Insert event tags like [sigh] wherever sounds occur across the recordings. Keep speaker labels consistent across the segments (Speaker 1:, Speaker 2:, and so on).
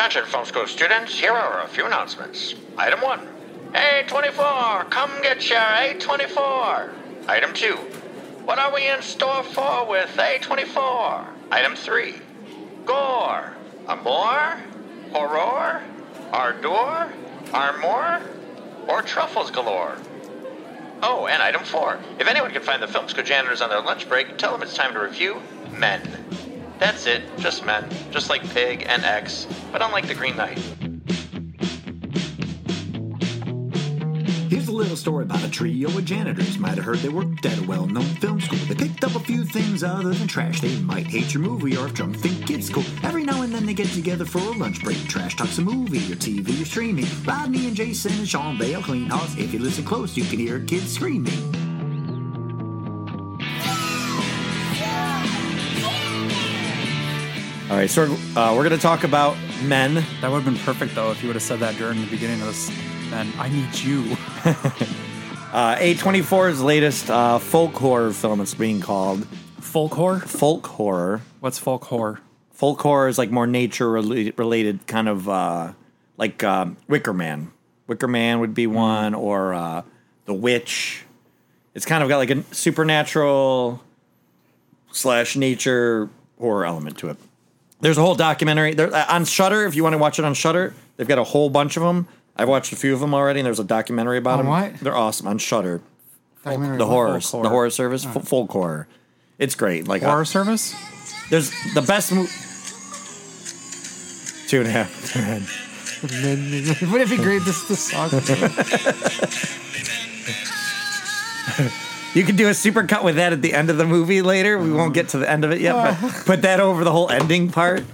Speaker 1: Attention, film school students, here are a few announcements. Item 1. A24, come get your A24. Item 2. What are we in store for with A24? Item 3. Gore. Amor? Horror? Ardor? Armor? Or truffles galore? Oh, and item 4. If anyone can find the film school janitors on their lunch break, tell them it's time to review Men. That's it, just men, just like Pig and X, but unlike the Green Knight.
Speaker 2: Here's a little story about a trio of janitors. Might have heard they worked at a well known film school. They picked up a few things other than trash. They might hate your movie or if drunk think it's cool. Every now and then they get together for a lunch break. Trash talks a movie or TV or streaming. Rodney and Jason and Sean Bale clean house. If you listen close, you can hear kids screaming.
Speaker 3: All right, so uh, we're going to talk about men.
Speaker 4: That would have been perfect though if you would have said that during the beginning of this. Man, I need you. [laughs]
Speaker 3: Uh, A24's latest uh, folk horror film, it's being called.
Speaker 4: Folk horror?
Speaker 3: Folk horror.
Speaker 4: What's folk horror?
Speaker 3: Folk horror is like more nature rela- related, kind of uh, like um, Wicker Man. Wicker Man would be one, or uh, The Witch. It's kind of got like a supernatural slash nature horror element to it. There's a whole documentary there uh, on Shudder. If you want to watch it on Shudder, they've got a whole bunch of them. I've watched a few of them already, and there's a documentary about
Speaker 5: On
Speaker 3: them.
Speaker 5: what?
Speaker 3: They're awesome on Shudder.
Speaker 5: Documentary
Speaker 3: The
Speaker 5: about
Speaker 3: horror, the
Speaker 4: horror.
Speaker 3: service, f- folk horror. It's great. Like
Speaker 4: Horror
Speaker 3: uh,
Speaker 4: service?
Speaker 3: there's the best. Mo- Two and a half. [laughs] [laughs]
Speaker 5: Wouldn't it be great this this song? [laughs]
Speaker 3: You could do a super cut with that at the end of the movie later. We won't get to the end of it yet, but put that over the whole ending part.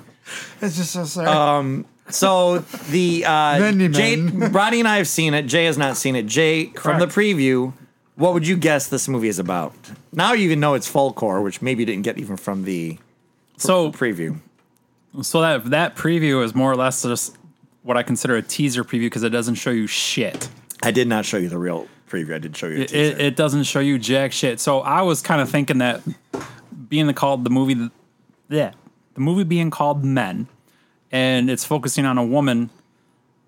Speaker 5: It's just so sorry.
Speaker 3: So the uh,
Speaker 5: Many
Speaker 3: Jay,
Speaker 5: men.
Speaker 3: Rodney and I have seen it. Jay has not seen it. Jay, from the
Speaker 4: Correct.
Speaker 3: preview, what would you guess this movie is about? Now you even know it's folk horror, which maybe you didn't get even from the
Speaker 4: So
Speaker 3: preview.
Speaker 4: so that that preview is more or less just what I consider a teaser preview because it doesn't show you shit.
Speaker 3: I did not show you the real preview. I didn't show you.
Speaker 4: It, it, it doesn't show you jack shit. So I was kind of thinking that being the called the movie, yeah, the movie being called Men, and it's focusing on a woman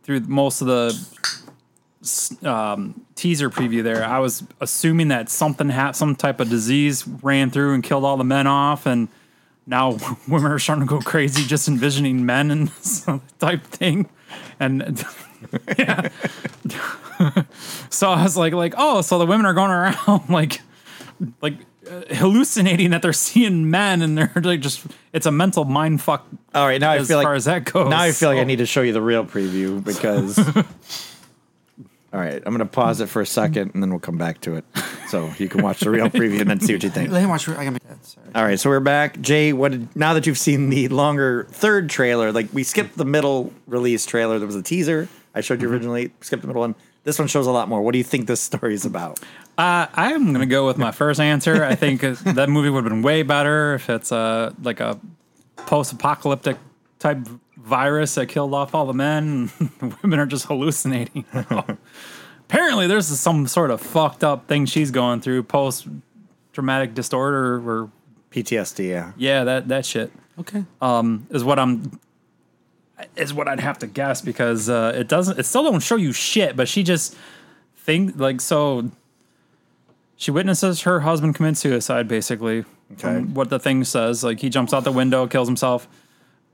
Speaker 4: through most of the um, teaser preview. There, I was assuming that something had some type of disease ran through and killed all the men off, and now [laughs] women are starting to go crazy just envisioning men and [laughs] type thing, and. [laughs] yeah. [laughs] so I was like, like, oh, so the women are going around [laughs] like, like uh, hallucinating that they're seeing men, and they're like just it's a mental mind fuck.
Speaker 3: All right, now I
Speaker 4: as
Speaker 3: feel like
Speaker 4: as that goes.
Speaker 3: now I feel like I need to show you the real preview [laughs] because. All right, I'm gonna pause it for a second and then we'll come back to it, so you can watch the real preview and then see what you think.
Speaker 5: Let me watch. I gotta make that. Sorry.
Speaker 3: All right, so we're back. Jay, what did, now that you've seen the longer third trailer, like we skipped the middle release trailer. There was a teaser I showed you originally. Skipped the middle one. This one shows a lot more. What do you think this [laughs] story is about?
Speaker 4: Uh, I'm gonna go with my first answer. I think uh, [laughs] that movie would have been way better if it's uh, like a post-apocalyptic type virus that killed off all the men. [laughs] Women are just hallucinating. Apparently, there's some sort of fucked up thing she's going through, post-traumatic disorder, or
Speaker 3: PTSD. Yeah.
Speaker 4: yeah, that that shit
Speaker 5: Okay.
Speaker 4: is what I'm is what I'd have to guess because uh, it doesn't it still don't show you shit, but she just think like so she witnesses her husband commit suicide basically.
Speaker 3: Okay.
Speaker 4: What the thing says, like he jumps out the window, kills himself.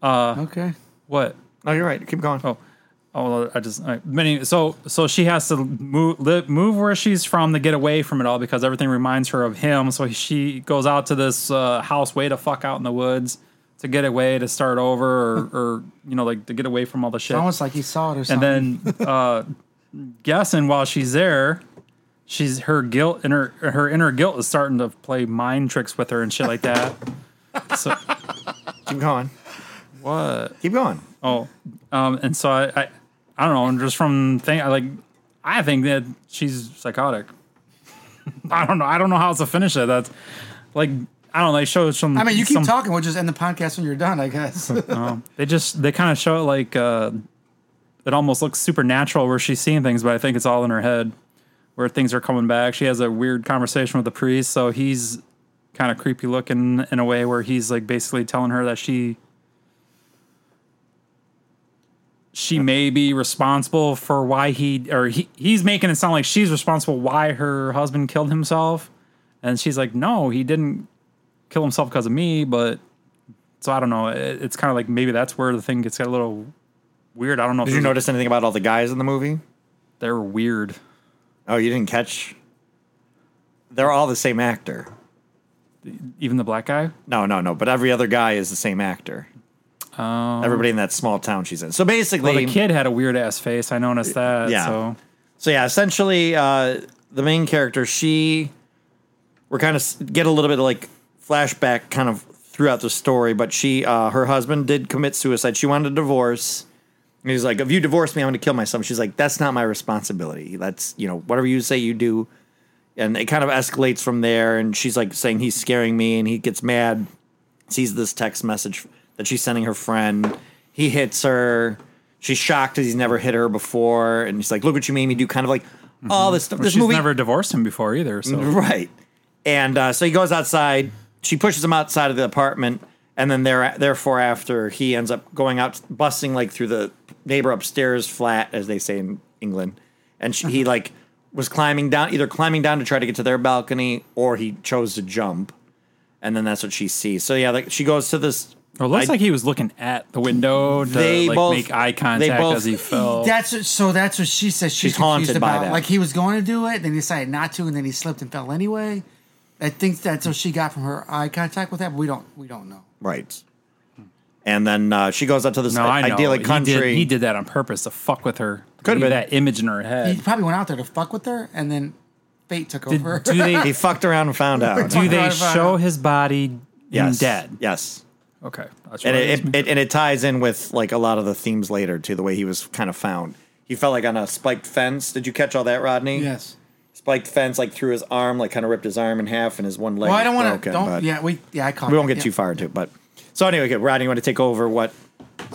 Speaker 5: okay.
Speaker 4: What?
Speaker 3: Oh, you're right. Keep going.
Speaker 4: Oh, oh, I just I, many. So so she has to move li, move where she's from to get away from it all because everything reminds her of him. So she goes out to this uh, house way to fuck out in the woods to get away to start over or, [laughs] or you know like to get away from all the shit.
Speaker 5: Almost like he saw it or something.
Speaker 4: and then [laughs] uh, guessing while she's there, she's her guilt and her her inner guilt is starting to play mind tricks with her and shit like that. [laughs] so
Speaker 3: Keep going.
Speaker 4: what?
Speaker 3: Keep going.
Speaker 4: Oh, um, and so I, I, I don't know. And just from thing, I like, I think that she's psychotic. I don't know. I don't know how else to finish it. That's like, I don't know. They show some.
Speaker 5: I mean, you keep
Speaker 4: some-
Speaker 5: talking. We'll just end the podcast when you're done. I guess. [laughs]
Speaker 4: They just they kind of show it like uh, it almost looks supernatural where she's seeing things, but I think it's all in her head where things are coming back. She has a weird conversation with the priest, so he's kind of creepy looking in a way where he's like basically telling her that she she may be responsible for why he or he, he's making it sound like she's responsible why her husband killed himself, and she's like, no, he didn't kill himself because of me. But so I don't know. It, it's kind of like maybe that's where the thing gets a little weird. I don't know. if
Speaker 3: Did you notice anything about all the guys in the movie?
Speaker 4: they're weird?
Speaker 3: Oh, you didn't catch? They're all the same actor.
Speaker 4: Even the black guy.
Speaker 3: No, no, no. But every other guy is the same actor. Everybody in that small town she's in. So basically,
Speaker 4: Well, the kid had a weird ass face. I noticed that.
Speaker 3: Yeah.
Speaker 4: So
Speaker 3: So yeah, essentially, uh, the main character, she, we're kind of get a little bit like flashback kind of throughout the story, but she, uh, her husband did commit suicide. She wanted a divorce. And he's like, if you divorce me, I'm going to kill myself. She's like, that's not my responsibility. That's, you know, whatever you say you do. And it kind of escalates from there. And she's like saying he's scaring me. And he gets mad, sees this text message that she's sending her friend. He hits her. She's shocked because he's never hit her before. And he's like, look what you made me do. Kind of like all this stuff.
Speaker 4: Well,
Speaker 3: This
Speaker 4: she's
Speaker 3: movie.
Speaker 4: never divorced him before either. So [laughs]
Speaker 3: Right. And uh, so he goes outside. She pushes him outside of the apartment, and then there, therefore, after he ends up going out, busting like through the neighbor upstairs flat, as they say in England, and she, he uh-huh. like was climbing down, either climbing down to try to get to their balcony, or he chose to jump, and then that's what she sees. So yeah, like she goes to this.
Speaker 4: Well, it looks
Speaker 3: I-
Speaker 4: like he was looking at the window to
Speaker 3: They
Speaker 4: like
Speaker 3: both-
Speaker 4: make eye
Speaker 3: they
Speaker 4: contact
Speaker 3: both-
Speaker 4: as he fell.
Speaker 5: That's what, so. That's what she says. She's,
Speaker 3: She's haunted
Speaker 5: confused
Speaker 3: by
Speaker 5: about.
Speaker 3: that.
Speaker 5: Like he was going to do it, then he decided not to, and then he slipped and fell anyway. I think that's what she got from her eye contact with that. But we don't. We don't know.
Speaker 3: Right. And then uh, she goes out to this
Speaker 4: no, I know.
Speaker 3: idyllic
Speaker 4: He
Speaker 3: country.
Speaker 4: did, he did that on purpose to fuck with her.
Speaker 3: Could've
Speaker 4: Leave
Speaker 3: been.
Speaker 4: that image in her head.
Speaker 5: He
Speaker 4: head.
Speaker 5: probably went out there to fuck with her, and then fate took
Speaker 4: Did,
Speaker 5: over.
Speaker 4: do they [laughs]
Speaker 3: he fucked around and found out.
Speaker 4: do they
Speaker 5: Right, right,
Speaker 4: show
Speaker 5: right.
Speaker 4: his body
Speaker 3: yes.
Speaker 4: dead?
Speaker 3: Yes.
Speaker 4: Okay, that's
Speaker 3: and it, it, it and it ties in with like a lot of the themes later to the way he was kind of found. He felt like on a spiked fence. Did you catch all that, Rodney?
Speaker 5: yes.
Speaker 3: Spiked fence, like through his arm, like kind of ripped his arm in half, and his one leg.
Speaker 5: Well, I don't want to. Don't.
Speaker 3: but
Speaker 5: Yeah. We. Yeah. I caught.
Speaker 3: we won't get
Speaker 5: yeah.
Speaker 3: too far into it. But so anyway, okay, Rodney, you want to take over? What?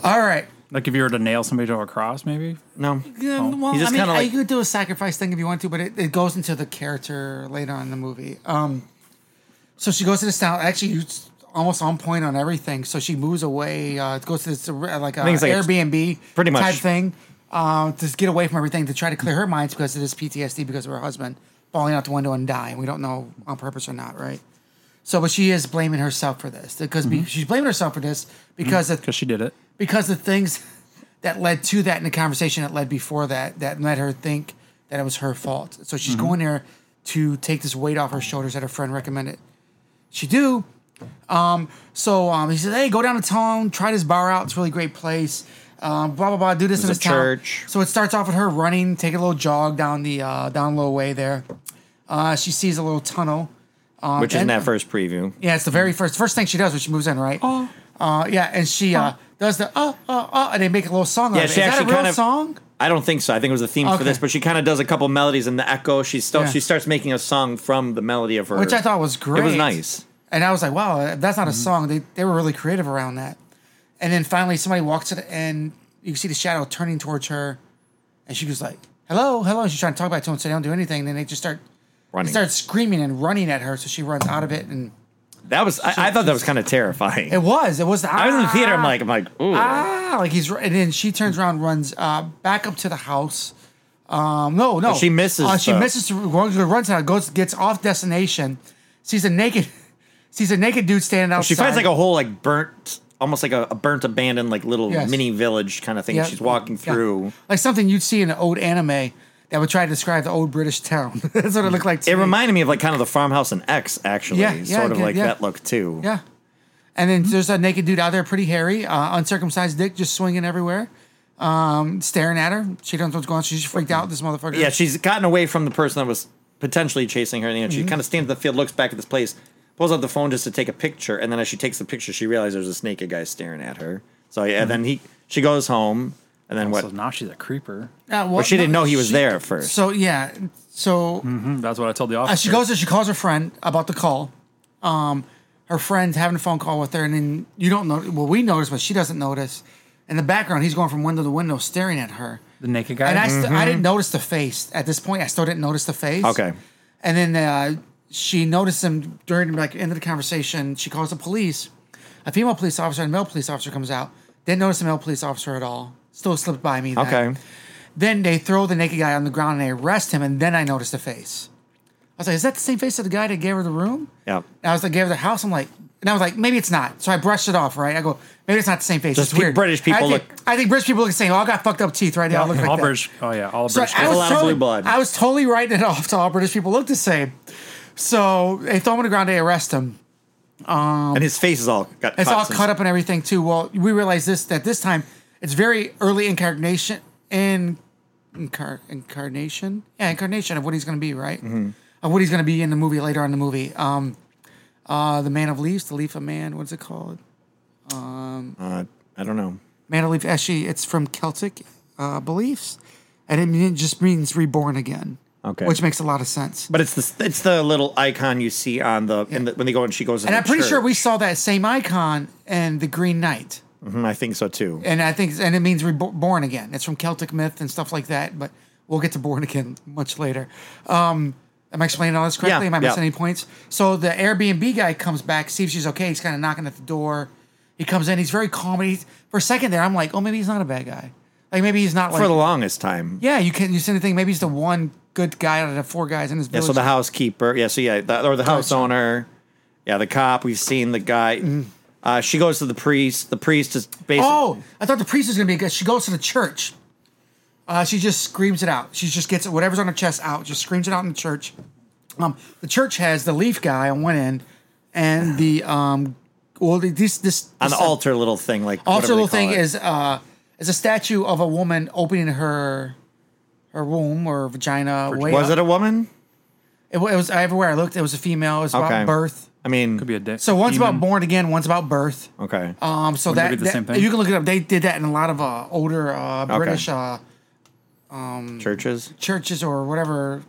Speaker 5: All right.
Speaker 4: like if you were to nail somebody to a cross, maybe.
Speaker 3: No.
Speaker 5: Yeah, well,
Speaker 3: just
Speaker 5: I mean,
Speaker 3: like-
Speaker 5: you could do a sacrifice thing if you want to, but it, it goes into the character later on in the movie. Um, so she goes to this town. Actually, it's almost on point on everything. So she moves away. Uh, goes to this uh, like a
Speaker 3: think it's like a-
Speaker 5: Airbnb
Speaker 3: pretty much.
Speaker 5: type thing uh, to get away from everything to try to clear her mind because of this PTSD because of her husband falling out the window and dying. We don't know on purpose or not, right? So, but she is blaming herself for this because be, she's blaming herself for this because
Speaker 4: Because she did it.
Speaker 5: because the things that led to that in the conversation that led before that that made her think that it was her fault. So she's going there to take this weight off her shoulders that her friend recommended. She do. Um, so um, he said, "Hey, go down to town, try this bar out. It's a really great place. Um, blah blah blah. Do this in this
Speaker 3: a
Speaker 5: town."
Speaker 3: church.
Speaker 5: So it starts off with her running, take a little jog down the uh, down low way there. Uh, she sees a little tunnel. Um,
Speaker 3: Which is in that first preview.
Speaker 5: yeah, it's the very first first thing she does when she moves in, right? Oh. Uh, yeah, and she uh, does the uh, uh, uh, and they make a little song
Speaker 3: Yeah,
Speaker 5: out of it.
Speaker 3: she
Speaker 5: Is that a real
Speaker 3: kind of-
Speaker 5: song?
Speaker 3: I don't think so. I think it was the theme for this, but she kind of does a couple melodies in the echo. She still
Speaker 5: Yeah.
Speaker 3: she starts making a song from the melody of her,
Speaker 5: Which I thought was great.
Speaker 3: It was nice.
Speaker 5: And I was like, wow, that's not
Speaker 3: Mm-hmm.
Speaker 5: a song. They, they were really creative around that. And then finally, somebody walks to the end. You can see the shadow turning towards her. And she was like, hello, hello. And she's trying to talk back to him, so they don't do anything. And then they just start, they
Speaker 3: Running.
Speaker 5: start screaming and running at her. So she runs out of it. And
Speaker 3: That was I, I thought that was kind of terrifying.
Speaker 5: it was, it was the,
Speaker 3: I was in the theater. I'm like, I'm like, ooh.
Speaker 5: ah, like he's, and then she turns around, runs uh, back up to the house. Um, no, no,
Speaker 3: she misses
Speaker 5: Uh, she
Speaker 3: the-
Speaker 5: misses runs, runs out, goes, gets off destination, sees a naked, [laughs] sees a naked dude standing outside.
Speaker 3: She finds like a whole like burnt, almost like a, a burnt abandoned like little
Speaker 5: Yes.
Speaker 3: mini village kind of thing. She's walking through.
Speaker 5: like something you'd see in an old anime that would try to describe the old British town. [laughs] That's what it looked like.
Speaker 3: It
Speaker 5: me.
Speaker 3: reminded me of like kind of the farmhouse in X, actually.
Speaker 5: Yeah, yeah,
Speaker 3: sort of like
Speaker 5: yeah.
Speaker 3: that look too.
Speaker 5: Yeah. And then there's a naked dude out there, pretty hairy, uh, uncircumcised dick, just swinging everywhere, um, staring at her. She doesn't know what's going on. She's freaked out. This motherfucker.
Speaker 3: Yeah, she's gotten away from the person that was potentially chasing her. And
Speaker 5: Mm-hmm.
Speaker 3: she kind of stands in the field, looks back at this place, pulls out the phone just to take a picture, and then as she takes the picture, she realizes there's this naked guy staring at her. So yeah, and then he she goes home, and then what?
Speaker 4: So now she's a creeper.
Speaker 5: Uh, well,
Speaker 3: But she didn't
Speaker 5: no,
Speaker 3: know he was
Speaker 5: she-
Speaker 3: there at first.
Speaker 5: So yeah, so
Speaker 4: Hmm, That's what I told the
Speaker 5: uh,
Speaker 4: officer.
Speaker 5: she goes there. She calls her friend about the call. Um, her friend's having a phone call with her, and then you don't know. Well, we notice, but she doesn't notice. In the background, he's going from window to window, staring at her.
Speaker 4: the naked guy.
Speaker 5: And I, st- I didn't notice the face at this point. I still didn't notice the face.
Speaker 3: Okay.
Speaker 5: And then uh, she noticed him during like end of the conversation. She calls the police. A female police officer and a male police officer comes out. Didn't notice the male police officer at all. still slipped by me. That.
Speaker 3: Okay.
Speaker 5: Then they throw the naked guy on the ground and they arrest him, and then I noticed the face. I was like, "Is that the same face of the guy that gave her the room?"
Speaker 3: Yeah.
Speaker 5: And I was like, "Gave her the house." I'm like, and I was like, "Maybe it's not." So I brushed it off. Right? I go, "Maybe it's not the same face."
Speaker 3: Just
Speaker 5: it's
Speaker 3: pe-
Speaker 5: weird.
Speaker 3: British people
Speaker 5: I think,
Speaker 3: look-
Speaker 5: I think British people look the same. All got fucked up teeth, right? They all look like
Speaker 4: all
Speaker 5: that.
Speaker 4: British. Oh yeah, all
Speaker 5: So
Speaker 4: British.
Speaker 5: I
Speaker 3: a
Speaker 5: was,
Speaker 3: lot of
Speaker 5: totally,
Speaker 3: blue blood.
Speaker 5: I was totally writing it off to all British people look the same. So they throw him on the ground, they arrest him.
Speaker 3: and his face is all got
Speaker 5: It's all cut up and everything too. Well, we realize this that this time it's very early incarnation in incar, incarnation. Yeah, incarnation of what he's going to be, right?
Speaker 3: Mm-hmm.
Speaker 5: Of what he's going to be in the movie later on in the movie. Um, uh, the Man of Leaves, the Leaf of Man. What's it called?
Speaker 3: Uh, I don't know.
Speaker 5: Man of Leaf. Actually, it's from Celtic uh, beliefs, and it mean- just means reborn again.
Speaker 3: Okay.
Speaker 5: which makes a lot of sense.
Speaker 3: But it's the it's the little icon you see on the, in the when they go and she goes.
Speaker 5: And I'm pretty sure we saw that same icon in the Green Knight.
Speaker 3: hmm I think so too.
Speaker 5: and I think and it means reborn again. It's from Celtic myth and stuff like that. But we'll get to born again [laughs] much later. Um, am I explaining all this correctly?
Speaker 3: Yeah,
Speaker 5: am I missing
Speaker 3: yeah.
Speaker 5: any points? So the Airbnb guy comes back, sees she's okay. He's kind of knocking at the door. He comes in. He's very calm. He's, for a second there, I'm like, oh, maybe he's not a bad guy. Like maybe he's not like
Speaker 3: For the longest time.
Speaker 5: yeah. You can't. you see anything? Maybe he's the one good guy out of the four guys in his
Speaker 3: Yeah, so the housekeeper, yeah, so yeah, the, or the house
Speaker 5: Gotcha.
Speaker 3: owner, yeah, the cop. We've seen the guy. Uh, she goes to the priest. The priest is basically.
Speaker 5: Oh, I thought the priest was gonna be good. She goes to the church. Uh, she just screams it out. She just gets whatever's on her chest out. Just screams it out in the church. Um, the church has the leaf guy on one end, and the um, well, the- this this,
Speaker 3: on the
Speaker 5: this, uh,
Speaker 3: altar little thing, like
Speaker 5: altar
Speaker 3: whatever they
Speaker 5: little thing
Speaker 3: call it.
Speaker 5: is uh is a statue of a woman opening her her womb or vagina. way
Speaker 3: Was
Speaker 5: up.
Speaker 3: it a woman?
Speaker 5: It, wa- it was everywhere I looked. It was a female. It was about
Speaker 3: Okay.
Speaker 5: birth.
Speaker 3: I mean,
Speaker 4: Could be a dick.
Speaker 5: So one's
Speaker 4: demon.
Speaker 5: about born again. One's about birth.
Speaker 3: okay.
Speaker 5: Um, so that,
Speaker 4: be the
Speaker 5: that-
Speaker 4: same thing?
Speaker 5: you can look it up. They did that in a lot of uh, older uh, British uh,
Speaker 3: Churches.
Speaker 5: churches or whatever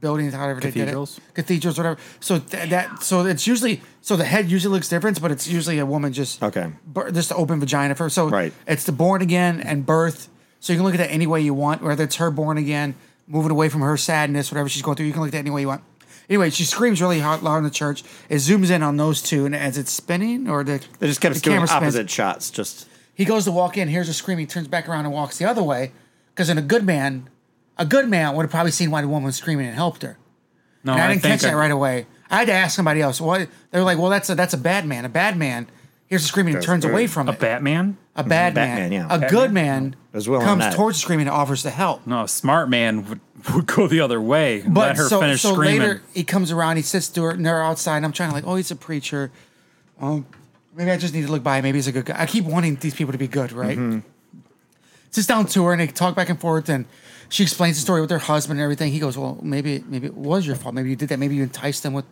Speaker 5: buildings, however
Speaker 4: Cathedrals?
Speaker 5: they did it. Cathedrals, whatever. So th- that so it's usually so the head usually looks different, but it's usually a woman just
Speaker 3: Okay.
Speaker 5: bir- just the open vagina for so
Speaker 3: Right.
Speaker 5: it's the born again and birth. So you can look at that any way you want, whether it's her born again, moving away from her sadness, whatever she's going through. You can look at that any way you want. Anyway, she screams really hard, loud in the church. It zooms in on those two, and as it's spinning, or the
Speaker 3: They just kept
Speaker 5: the
Speaker 3: doing
Speaker 5: camera spins,
Speaker 3: opposite shots. Just
Speaker 5: he goes to walk in, hears her screaming, turns back around and walks the other way. Because in a good man, a good man would have probably seen why the woman was screaming and helped her.
Speaker 4: No,
Speaker 5: And I, didn't
Speaker 4: think
Speaker 5: catch that right away. I had to ask somebody else. What they were like, well, that's a that's a bad man. A bad man hears a screaming and turns
Speaker 3: good.
Speaker 5: away from
Speaker 4: A
Speaker 5: it.
Speaker 4: Batman?
Speaker 5: A bad
Speaker 3: Batman,
Speaker 5: man.
Speaker 3: yeah.
Speaker 5: A good man
Speaker 3: As well on
Speaker 5: comes
Speaker 3: that.
Speaker 5: towards the screaming and offers to help.
Speaker 4: No, a smart man would, would go the other way. and
Speaker 5: But
Speaker 4: let her
Speaker 5: so,
Speaker 4: finish
Speaker 5: so
Speaker 4: screaming.
Speaker 5: later he comes around, he sits to her, and they're outside. And I'm trying to like, oh, he's a preacher. Um, maybe I just need to look by. Maybe he's a good guy. I keep wanting these people to be good, right?
Speaker 3: Mm-hmm.
Speaker 5: Sits down to her and they talk back and forth, and she explains the story with her husband and everything. He goes, well, maybe maybe it was your fault. Maybe you did that. Maybe you enticed them with.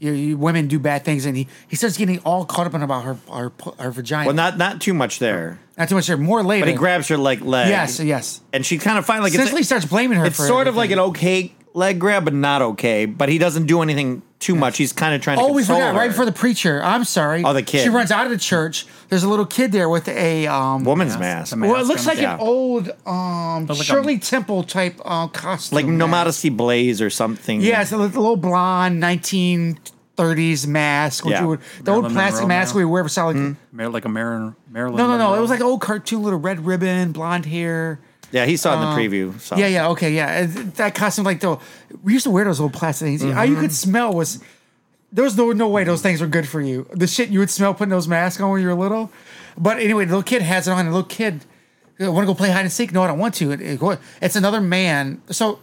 Speaker 5: You, you women do bad things, and he, he starts getting all caught up in about her her, her vagina.
Speaker 3: well, not not too much there.
Speaker 5: Not too much there. More later.
Speaker 3: But he grabs her like leg.
Speaker 5: Yes, yes.
Speaker 3: And she kind of finally like it's,
Speaker 5: Essentially starts blaming her.
Speaker 3: it's
Speaker 5: for
Speaker 3: sort of like an okay leg grab, but not okay. But he doesn't do anything too much. He's kind of trying to.
Speaker 5: Oh, we
Speaker 3: console
Speaker 5: forgot right before the preacher. I'm sorry.
Speaker 3: Oh, the kid.
Speaker 5: She runs out of the church. There's a little kid there with a um.
Speaker 3: woman's
Speaker 4: Yes,
Speaker 3: mask,
Speaker 4: the mask.
Speaker 5: well, it looks like
Speaker 3: yeah.
Speaker 5: an old um
Speaker 4: like a-
Speaker 5: Shirley Temple type uh, costume.
Speaker 3: like No
Speaker 5: mask.
Speaker 3: Blaze or something.
Speaker 5: Yeah, it's a little little blonde 1930s mask. Which
Speaker 3: Yeah.
Speaker 5: would, the old plastic
Speaker 4: Monroe
Speaker 5: mask
Speaker 4: mask.
Speaker 5: we wear for solid.
Speaker 4: Mar- like a Marilyn. Marilyn
Speaker 5: No, no, no. It was like an old cartoon, little red ribbon, blonde hair.
Speaker 3: Yeah. He saw it in the preview. So.
Speaker 5: Um, Yeah, yeah, okay, yeah. That costume, like the we used to wear those little plastic things. All you
Speaker 3: Mm-hmm.
Speaker 5: could smell was there was no no way those things were good for you. The shit you would smell putting those masks on when you were little. But anyway, the little kid has it on. And the little kid want to go play hide and seek. No, I don't want to. It- it- it's another man. So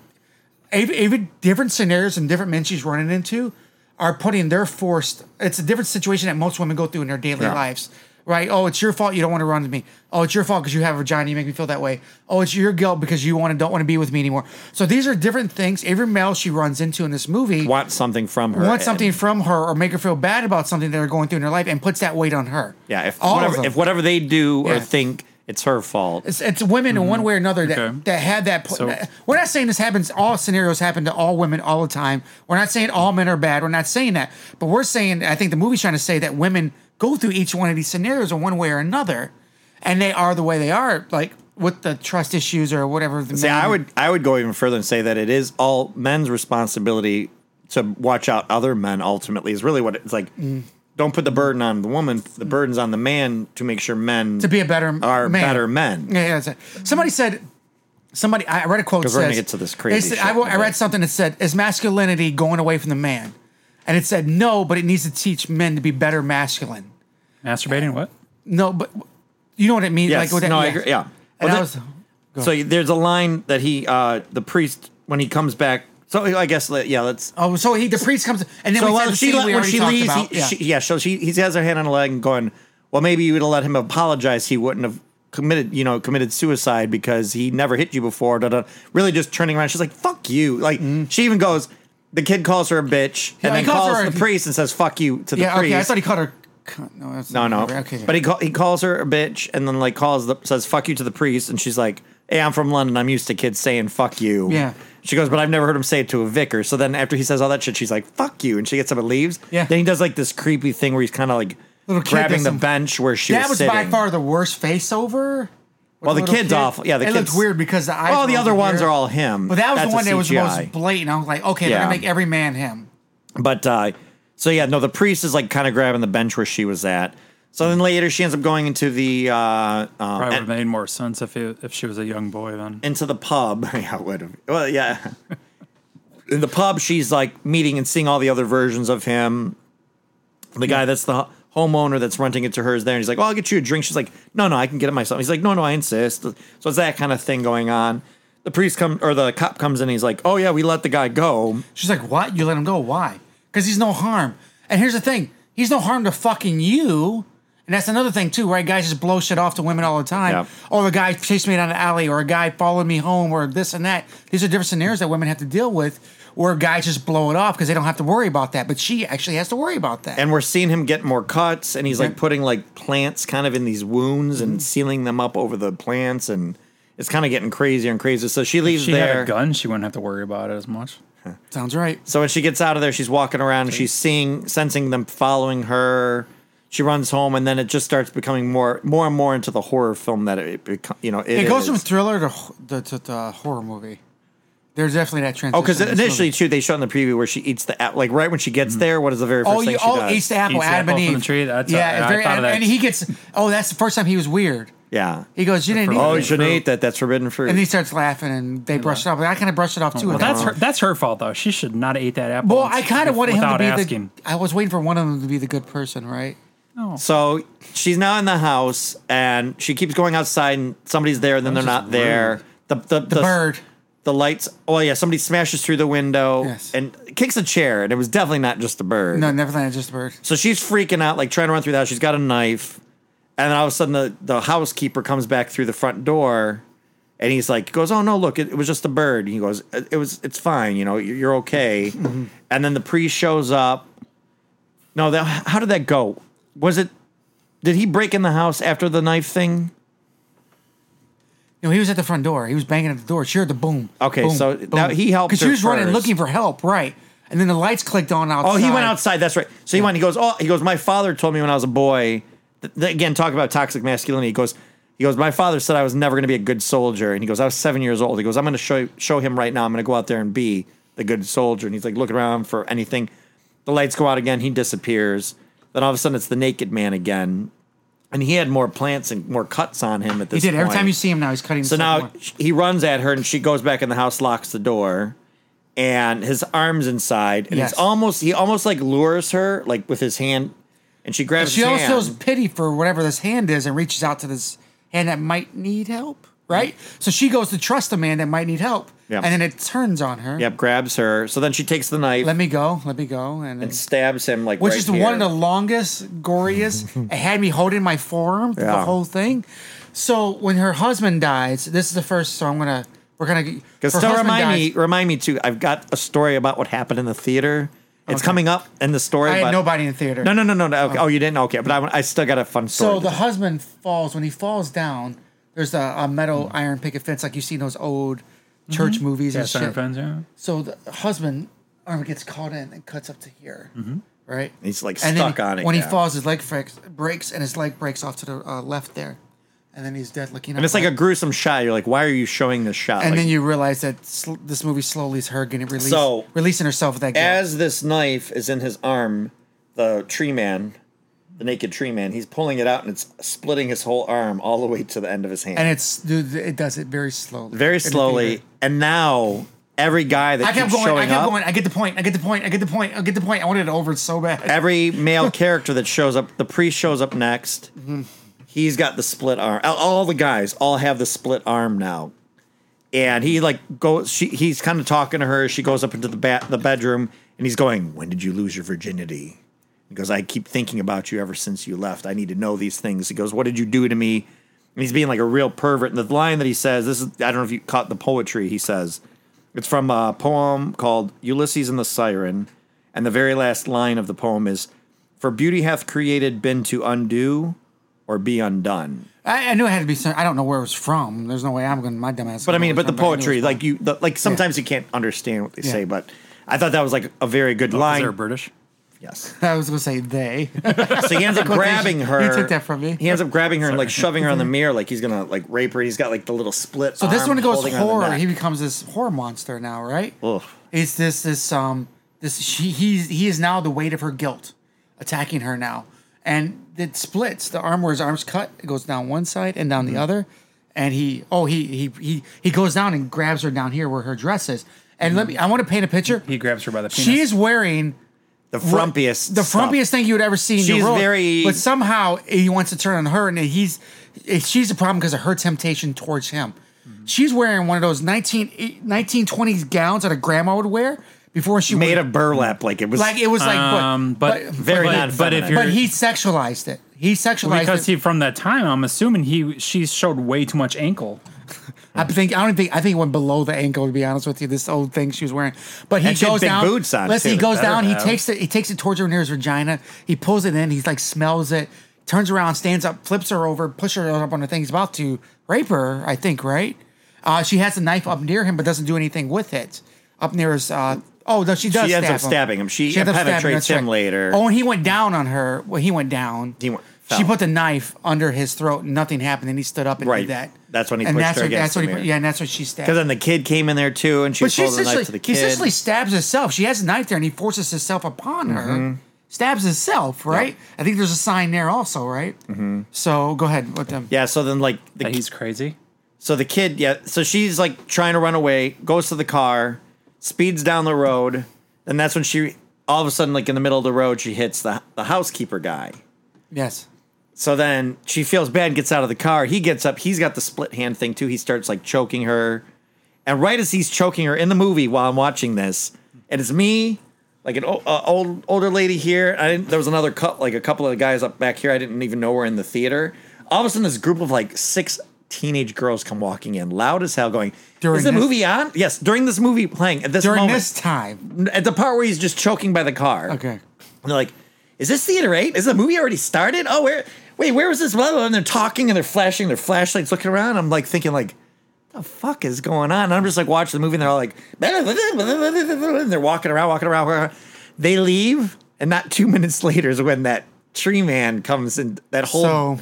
Speaker 5: even, even different scenarios and different men she's running into are putting their forced. It's a different situation that most women go through in their daily
Speaker 3: Yeah.
Speaker 5: lives. Right? Oh, it's your fault you don't want to run to me. Oh, it's your fault because you have a vagina. You make me feel that way. Oh, it's your guilt because you want to don't want to be with me anymore. So these are different things. Every male she runs into in this movie
Speaker 3: Want something from her.
Speaker 5: wants something from her or make her feel bad about something that they're going through in their life and puts that weight on her.
Speaker 3: Yeah. If
Speaker 5: All of
Speaker 3: whatever,
Speaker 5: them.
Speaker 3: if whatever they do or think, it's her fault.
Speaker 5: It's, it's women in one mm-hmm. way or another that,
Speaker 4: Okay.
Speaker 5: that had that. po-
Speaker 4: So-
Speaker 5: we're not saying this happens. All scenarios happen to all women all the time. We're not saying all men are bad. We're not saying that. But we're saying I think the movie's trying to say that women go through each one of these scenarios in one way or another, and they are the way they are, like with the trust issues or whatever. The
Speaker 3: See, I would I would go even further and say that it is all men's responsibility to watch out other men. Ultimately, is really what it's like. Mm. don't put the burden on the woman. The mm. burden's on the man to make sure men
Speaker 5: to be a better
Speaker 3: are
Speaker 5: man.
Speaker 3: better men.
Speaker 5: Yeah, yeah. Somebody said, somebody, I read a quote.
Speaker 3: we're gonna get to this crazy
Speaker 5: said- I,
Speaker 3: in
Speaker 5: read something that said, is masculinity going away from the man? And it said, no, but it needs to teach men to be better masculine.
Speaker 4: Masturbating? What?
Speaker 5: No, but you know what it means?
Speaker 3: Yes.
Speaker 5: what that-
Speaker 3: no, I agree. Yeah.
Speaker 5: And
Speaker 3: Well,
Speaker 5: I was,
Speaker 3: so there's a line that he, uh, the priest, when he comes back. So I guess, yeah, let's.
Speaker 5: oh, so he, the priest comes, and then
Speaker 3: so
Speaker 5: we
Speaker 3: while
Speaker 5: the
Speaker 3: she le-
Speaker 5: we
Speaker 3: when she leaves, he,
Speaker 5: yeah.
Speaker 3: She, yeah, so she he has her hand on her leg and going, well, maybe you would have let him apologize. He wouldn't have committed, you know, committed suicide because he never hit you before. Da, da. Really, just turning around, she's like, "Fuck you!" Like she even goes. The kid calls her a bitch
Speaker 5: Yeah,
Speaker 3: and
Speaker 5: he
Speaker 3: then
Speaker 5: calls
Speaker 3: calls
Speaker 5: her
Speaker 3: the priest and says "fuck you" to the
Speaker 5: yeah,
Speaker 3: priest.
Speaker 5: okay. I thought he called her. No, that's
Speaker 3: No, no.
Speaker 5: Okay.
Speaker 3: But he call, he calls her a bitch and then like calls the says fuck you to the priest and she's like, "Hey, I'm from London. I'm used to kids saying fuck you."
Speaker 5: Yeah.
Speaker 3: She goes, "But I've never heard him say it to a vicar." So then after he says all that shit, she's like, "Fuck you," and she gets up and leaves.
Speaker 5: Yeah.
Speaker 3: Then he does like this creepy thing where he's kind of like
Speaker 5: Little
Speaker 3: grabbing the bench where she
Speaker 5: that
Speaker 3: was
Speaker 5: was by far the worst face over.
Speaker 3: Well, the
Speaker 5: little
Speaker 3: kid's
Speaker 5: kid.
Speaker 3: awful. Yeah, the
Speaker 5: it
Speaker 3: kid's
Speaker 5: looked weird because the eyes.
Speaker 3: Well, the other
Speaker 5: over
Speaker 3: ones
Speaker 5: here.
Speaker 3: are all him.
Speaker 5: But that was
Speaker 3: That's
Speaker 5: the one that was
Speaker 3: CGI.
Speaker 5: most blatant. I was like, okay, they're
Speaker 3: Yeah.
Speaker 5: gonna make every man him.
Speaker 3: But uh, so yeah, no, the priest is like kind of grabbing the bench where she was at. So then later she ends up going into the uh, uh,
Speaker 4: Probably would have made more sense if it, if she was a young boy then.
Speaker 3: into the pub. [laughs] yeah, would have. Well, yeah. In the pub, she's like meeting and seeing all the other versions of him. The guy that's the homeowner that's renting it to her is there, and he's like, "Well, I'll get you a drink." She's like, "No, no, I can get it myself." He's like, "No, no, I insist." So it's that kind of thing going on. The priest come or the cop comes in. And he's like, "Oh yeah, we let the guy go."
Speaker 5: She's like, what? You let him go? Why? Because he's no harm. And here's the thing: he's no harm to fucking you. And that's another thing too, right? Guys just blow shit off to women all the time.
Speaker 3: Yeah.
Speaker 5: Or the guy chased me down the alley, or a guy followed me home, or this and that. These are different scenarios that women have to deal with, where guys just blow it off because they don't have to worry about that. But she actually has to worry about that.
Speaker 3: And we're seeing him get more cuts, and he's like
Speaker 5: Yeah.
Speaker 3: putting like plants kind of in these wounds
Speaker 5: Mm-hmm.
Speaker 3: and sealing them up over the plants, and it's kind of getting crazier and crazier. So she leaves
Speaker 4: If she
Speaker 3: there.
Speaker 4: had a gun, she wouldn't have to worry about it as much.
Speaker 5: Sounds right.
Speaker 3: So when she gets out of there, she's walking around and she's seeing, sensing them following her. She runs home, and then it just starts becoming more, more and more into the horror film that it, beco- you know, it,
Speaker 5: It goes
Speaker 3: is.
Speaker 5: from thriller to, h- to, to, to horror movie. There's definitely that transition.
Speaker 3: Oh, because
Speaker 5: in this
Speaker 3: initially
Speaker 5: movie.
Speaker 3: too, they show in the preview where she eats the apple. Like right when she gets mm-hmm. there, what is the very first
Speaker 5: Oh,
Speaker 3: thing
Speaker 5: you,
Speaker 3: she
Speaker 5: oh,
Speaker 3: does?
Speaker 5: eats the apple,
Speaker 4: Eats the
Speaker 5: Adam and
Speaker 4: apple from
Speaker 5: Eve.
Speaker 4: the tree? That's a-
Speaker 5: yeah,
Speaker 4: I
Speaker 5: very,
Speaker 4: thought of
Speaker 5: and,
Speaker 4: that.
Speaker 5: and he gets. Oh, that's the first time he was weird.
Speaker 3: yeah.
Speaker 5: He goes, "You didn't eat
Speaker 3: Oh,
Speaker 5: it."
Speaker 3: you shouldn't eat that. That's forbidden fruit.
Speaker 5: And he starts laughing, and they brush it off. I kind of brushed it off too.
Speaker 4: Well, that's her. That's her fault though. She should not have ate that apple.
Speaker 5: Well, I kind of wanted him to
Speaker 4: without
Speaker 5: be
Speaker 4: asking.
Speaker 5: the. I was waiting for one of them to be the good person, right?
Speaker 3: So she's now in the house, and she keeps going outside, and somebody's there, and then they're not
Speaker 4: just
Speaker 3: there. The the,
Speaker 5: The bird.
Speaker 3: The lights. Oh yeah, somebody smashes through the window
Speaker 5: Yes.
Speaker 3: and kicks a chair, and it was definitely not just a bird.
Speaker 5: No, never mind. Just a bird.
Speaker 3: So she's freaking out, like trying to run through the house. She's got a knife, and then all of a sudden the the housekeeper comes back through the front door, and he's like, goes, "Oh no, look, it, it was just a bird." And he goes, "It it was, it's fine, you know, you're, you're okay." Mm-hmm. And then the priest shows up. No, that, how did that go? Was it? Did he break in the house after the knife thing?
Speaker 5: No, he was at the front door. He was banging at the door. She heard the boom.
Speaker 3: Okay,
Speaker 5: boom,
Speaker 3: so now he helped
Speaker 5: because she was running looking for help, right? And then the lights clicked on outside.
Speaker 3: Oh, he went outside. That's right. So he went. He goes. Oh, he goes. My father told me when I was a boy. Th- th- again, talk about toxic masculinity. He goes. He goes. My father said I was never going to be a good soldier, and he goes. I was seven years old. He goes. I'm going to show show him right now. I'm going to go out there and be the good soldier. And he's like looking around for anything. The lights go out again. He disappears. Then all of a sudden, it's the naked man again, and he had more plants and more cuts on him at this.
Speaker 5: He did. Every
Speaker 3: point.
Speaker 5: time you see him now, he's cutting.
Speaker 3: So now
Speaker 5: more.
Speaker 3: he runs at her, and she goes back in the house, locks the door, and his arms inside, and
Speaker 5: Yes.
Speaker 3: it's almost he almost like lures her like with his hand, and she grabs.
Speaker 5: she
Speaker 3: his
Speaker 5: almost
Speaker 3: hand.
Speaker 5: feels pity for whatever this hand is and reaches out to this hand that might need help, right? Mm-hmm. So she goes to trust a man that might need help,
Speaker 3: Yep.
Speaker 5: and then it turns on her.
Speaker 3: Yep, grabs her. So then she takes the knife
Speaker 5: Let me go. Let me go. And,
Speaker 3: and stabs him like
Speaker 5: which
Speaker 3: right
Speaker 5: is one of the longest, goriest. [laughs] it had me holding my forearm through the whole thing. So when her husband dies, this is the first. So I'm gonna. We're gonna.
Speaker 3: Because
Speaker 5: her
Speaker 3: still
Speaker 5: husband
Speaker 3: remind
Speaker 5: dies-
Speaker 3: me, remind me too. I've got a story about what happened in the theater. It's
Speaker 5: Okay.
Speaker 3: coming up in the story.
Speaker 5: I had
Speaker 3: but-
Speaker 5: nobody in the theater.
Speaker 3: No, no, no, no. no. Okay. Oh, oh you didn't. Okay, but I, I still got a fun story.
Speaker 5: So
Speaker 3: to
Speaker 5: the husband falls when he falls down. There's a, a metal iron picket fence like you see in those old church mm-hmm. movies
Speaker 4: Yeah,
Speaker 5: and
Speaker 4: center
Speaker 5: shit.
Speaker 4: fence, yeah.
Speaker 5: So the husband arm gets caught in and cuts up to here, mm-hmm. right?
Speaker 3: He's like
Speaker 5: and
Speaker 3: stuck
Speaker 5: then
Speaker 3: on it.
Speaker 5: When
Speaker 3: yeah.
Speaker 5: he falls, his leg breaks, breaks and his leg breaks off to the uh, left there, and then he's dead looking.
Speaker 3: and it's like a gruesome shot. You're like, why are you showing this shot?
Speaker 5: And
Speaker 3: Like,
Speaker 5: then you realize that sl- this movie slowly is her getting released,
Speaker 3: So,
Speaker 5: releasing herself with that guilt.
Speaker 3: as this knife is in his arm, the tree man the naked tree man. He's pulling it out and it's splitting his whole arm all the way to the end of his hand.
Speaker 5: and it's dude, it does it very slowly.
Speaker 3: very slowly. And now every guy that
Speaker 5: I kept
Speaker 3: keeps
Speaker 5: going. I
Speaker 3: showing
Speaker 5: kept
Speaker 3: up,
Speaker 5: going. I get the point. I get the point. I get the point. I get the point. I wanted it over so bad.
Speaker 3: every male [laughs] character that shows up, the priest shows up next. He's got the split arm. All- All the guys all have the split arm now. And he like goes. She he's kind of talking to her. She goes up into the ba- the bedroom, and he's going, "When did you lose your virginity?" He goes, "I keep thinking about you ever since you left. I need to know these things." He goes, "What did you do to me?" And he's being like a real pervert. And the line that he says, "This is I don't know if you caught the poetry." He says, "It's from a poem called Ulysses and the Siren." And the very last line of the poem is, "For beauty hath created been to undo, or be undone."
Speaker 5: I, I knew it had to be. Some, I don't know where it was from. There's no way I'm going. to My dumb ass.
Speaker 3: But I mean, but the
Speaker 5: where it's from, I knew
Speaker 3: poetry, like you, the, like sometimes you can't understand what they
Speaker 5: Yeah.
Speaker 3: say. But I thought that was like a very good oh,
Speaker 4: Is
Speaker 3: line.
Speaker 4: there British?
Speaker 3: Yes. [laughs]
Speaker 5: I was going to say they. [laughs]
Speaker 3: So he ends up [laughs] grabbing her.
Speaker 5: He took that from me.
Speaker 3: He ends up grabbing her and like shoving her on the mirror, like he's gonna like rape her. He's got like the little split.
Speaker 5: So this one goes
Speaker 3: holding her on the
Speaker 5: horror. He becomes this horror monster now, right?
Speaker 3: Ugh.
Speaker 5: It's this this um this she he's he is now the weight of her guilt attacking her now, and it splits. The arm where his arms cut, it goes down one side and down
Speaker 3: Mm-hmm.
Speaker 5: the other, and he oh he he he he goes down and grabs her down here where her dress is. And let me I want to paint a picture.
Speaker 4: He grabs her by the penis.
Speaker 5: She is wearing
Speaker 3: the frumpiest,
Speaker 5: the
Speaker 3: stuff.
Speaker 5: frumpiest thing you would ever see in
Speaker 3: She's
Speaker 5: your world.
Speaker 3: very-
Speaker 5: but somehow he wants to turn on her, and he's she's the problem because of her temptation towards him.
Speaker 3: Mm-hmm.
Speaker 5: She's wearing one of those 19, 1920s gowns that a grandma would wear before she
Speaker 3: made
Speaker 5: would,
Speaker 3: of burlap, like it was
Speaker 5: like it was like
Speaker 4: Um,
Speaker 5: but,
Speaker 4: but-
Speaker 3: very
Speaker 4: but-
Speaker 3: non
Speaker 4: but if you're-
Speaker 5: but he sexualized it. He sexualized it.
Speaker 4: because
Speaker 5: it.
Speaker 4: he from that time, I'm assuming he she showed way too much ankle. [laughs]
Speaker 5: I think I don't think I think it went below the ankle to be honest with you. This old thing she was wearing, but he
Speaker 3: And she had
Speaker 5: goes
Speaker 3: big
Speaker 5: down.
Speaker 3: boots on,
Speaker 5: listen, he goes down. He takes it. He takes it towards her near his vagina. He pulls it in. He's like smells it. Turns around, stands up, flips her over, pushes her up on the thing. He's about to rape her. I think right. Uh, she has a knife up near him, but doesn't do anything with it. Up near his. Uh, oh no, she does.
Speaker 3: She ends
Speaker 5: stab
Speaker 3: up stabbing him. She
Speaker 5: ends up stabbing
Speaker 3: penetrates
Speaker 5: that's
Speaker 3: him later.
Speaker 5: Oh, and he went down on her. Well, he went down.
Speaker 3: He went-
Speaker 5: She
Speaker 3: fell.
Speaker 5: put the knife under his throat. and Nothing happened, and he stood up and
Speaker 3: Right.
Speaker 5: did that.
Speaker 3: That's when he
Speaker 5: and
Speaker 3: pushed
Speaker 5: that's
Speaker 3: her
Speaker 5: what,
Speaker 3: against
Speaker 5: that's what
Speaker 3: the
Speaker 5: he put,
Speaker 3: mirror.
Speaker 5: Yeah, and that's what she stabbed.
Speaker 3: Because then the kid came in there too, and she
Speaker 5: But
Speaker 3: was
Speaker 5: she
Speaker 3: holding the knife to the
Speaker 5: he
Speaker 3: kid.
Speaker 5: essentially stabs herself. She has a knife there, and he forces himself upon her.
Speaker 3: Mm-hmm.
Speaker 5: Stabs himself, right? I think there's a sign there also, right? Mm-hmm. So go ahead with them.
Speaker 3: yeah. So then, like, the,
Speaker 4: That he's crazy.
Speaker 3: so the kid, yeah. So she's like trying to run away, goes to the car, speeds down the road, and that's when she, all of a sudden, like in the middle of the road, she hits the the housekeeper guy.
Speaker 5: Yes.
Speaker 3: So then she feels bad, and gets out of the car. He gets up. He's got the split hand thing too. He starts like choking her, and right as he's choking her in the movie while I'm watching this, and it's me, like an o- uh, old older lady here. I didn't, there was another cut, like a couple of guys up back here. I didn't even know were in the theater. All of a sudden, this group of like six teenage girls come walking in, loud as hell, going,
Speaker 5: During
Speaker 3: "Is the
Speaker 5: this-
Speaker 3: movie on?" Yes, during this movie playing at this
Speaker 5: During
Speaker 3: moment,
Speaker 5: this time.
Speaker 3: at the part where he's just choking by the car.
Speaker 5: Okay.
Speaker 3: And they're like, "Is this theater eight? Is the movie already started? Oh, where? Wait, where was this?" Blah, blah, blah. And they're talking and they're flashing their flashlights, looking around. I'm like thinking, like, what "The fuck is going on?" And I'm just like watching the movie, and they're all like, [laughs] and they're walking around, walking around. walking around. They leave, and not two [laughs] minutes later is when that tree man comes and that whole
Speaker 5: So-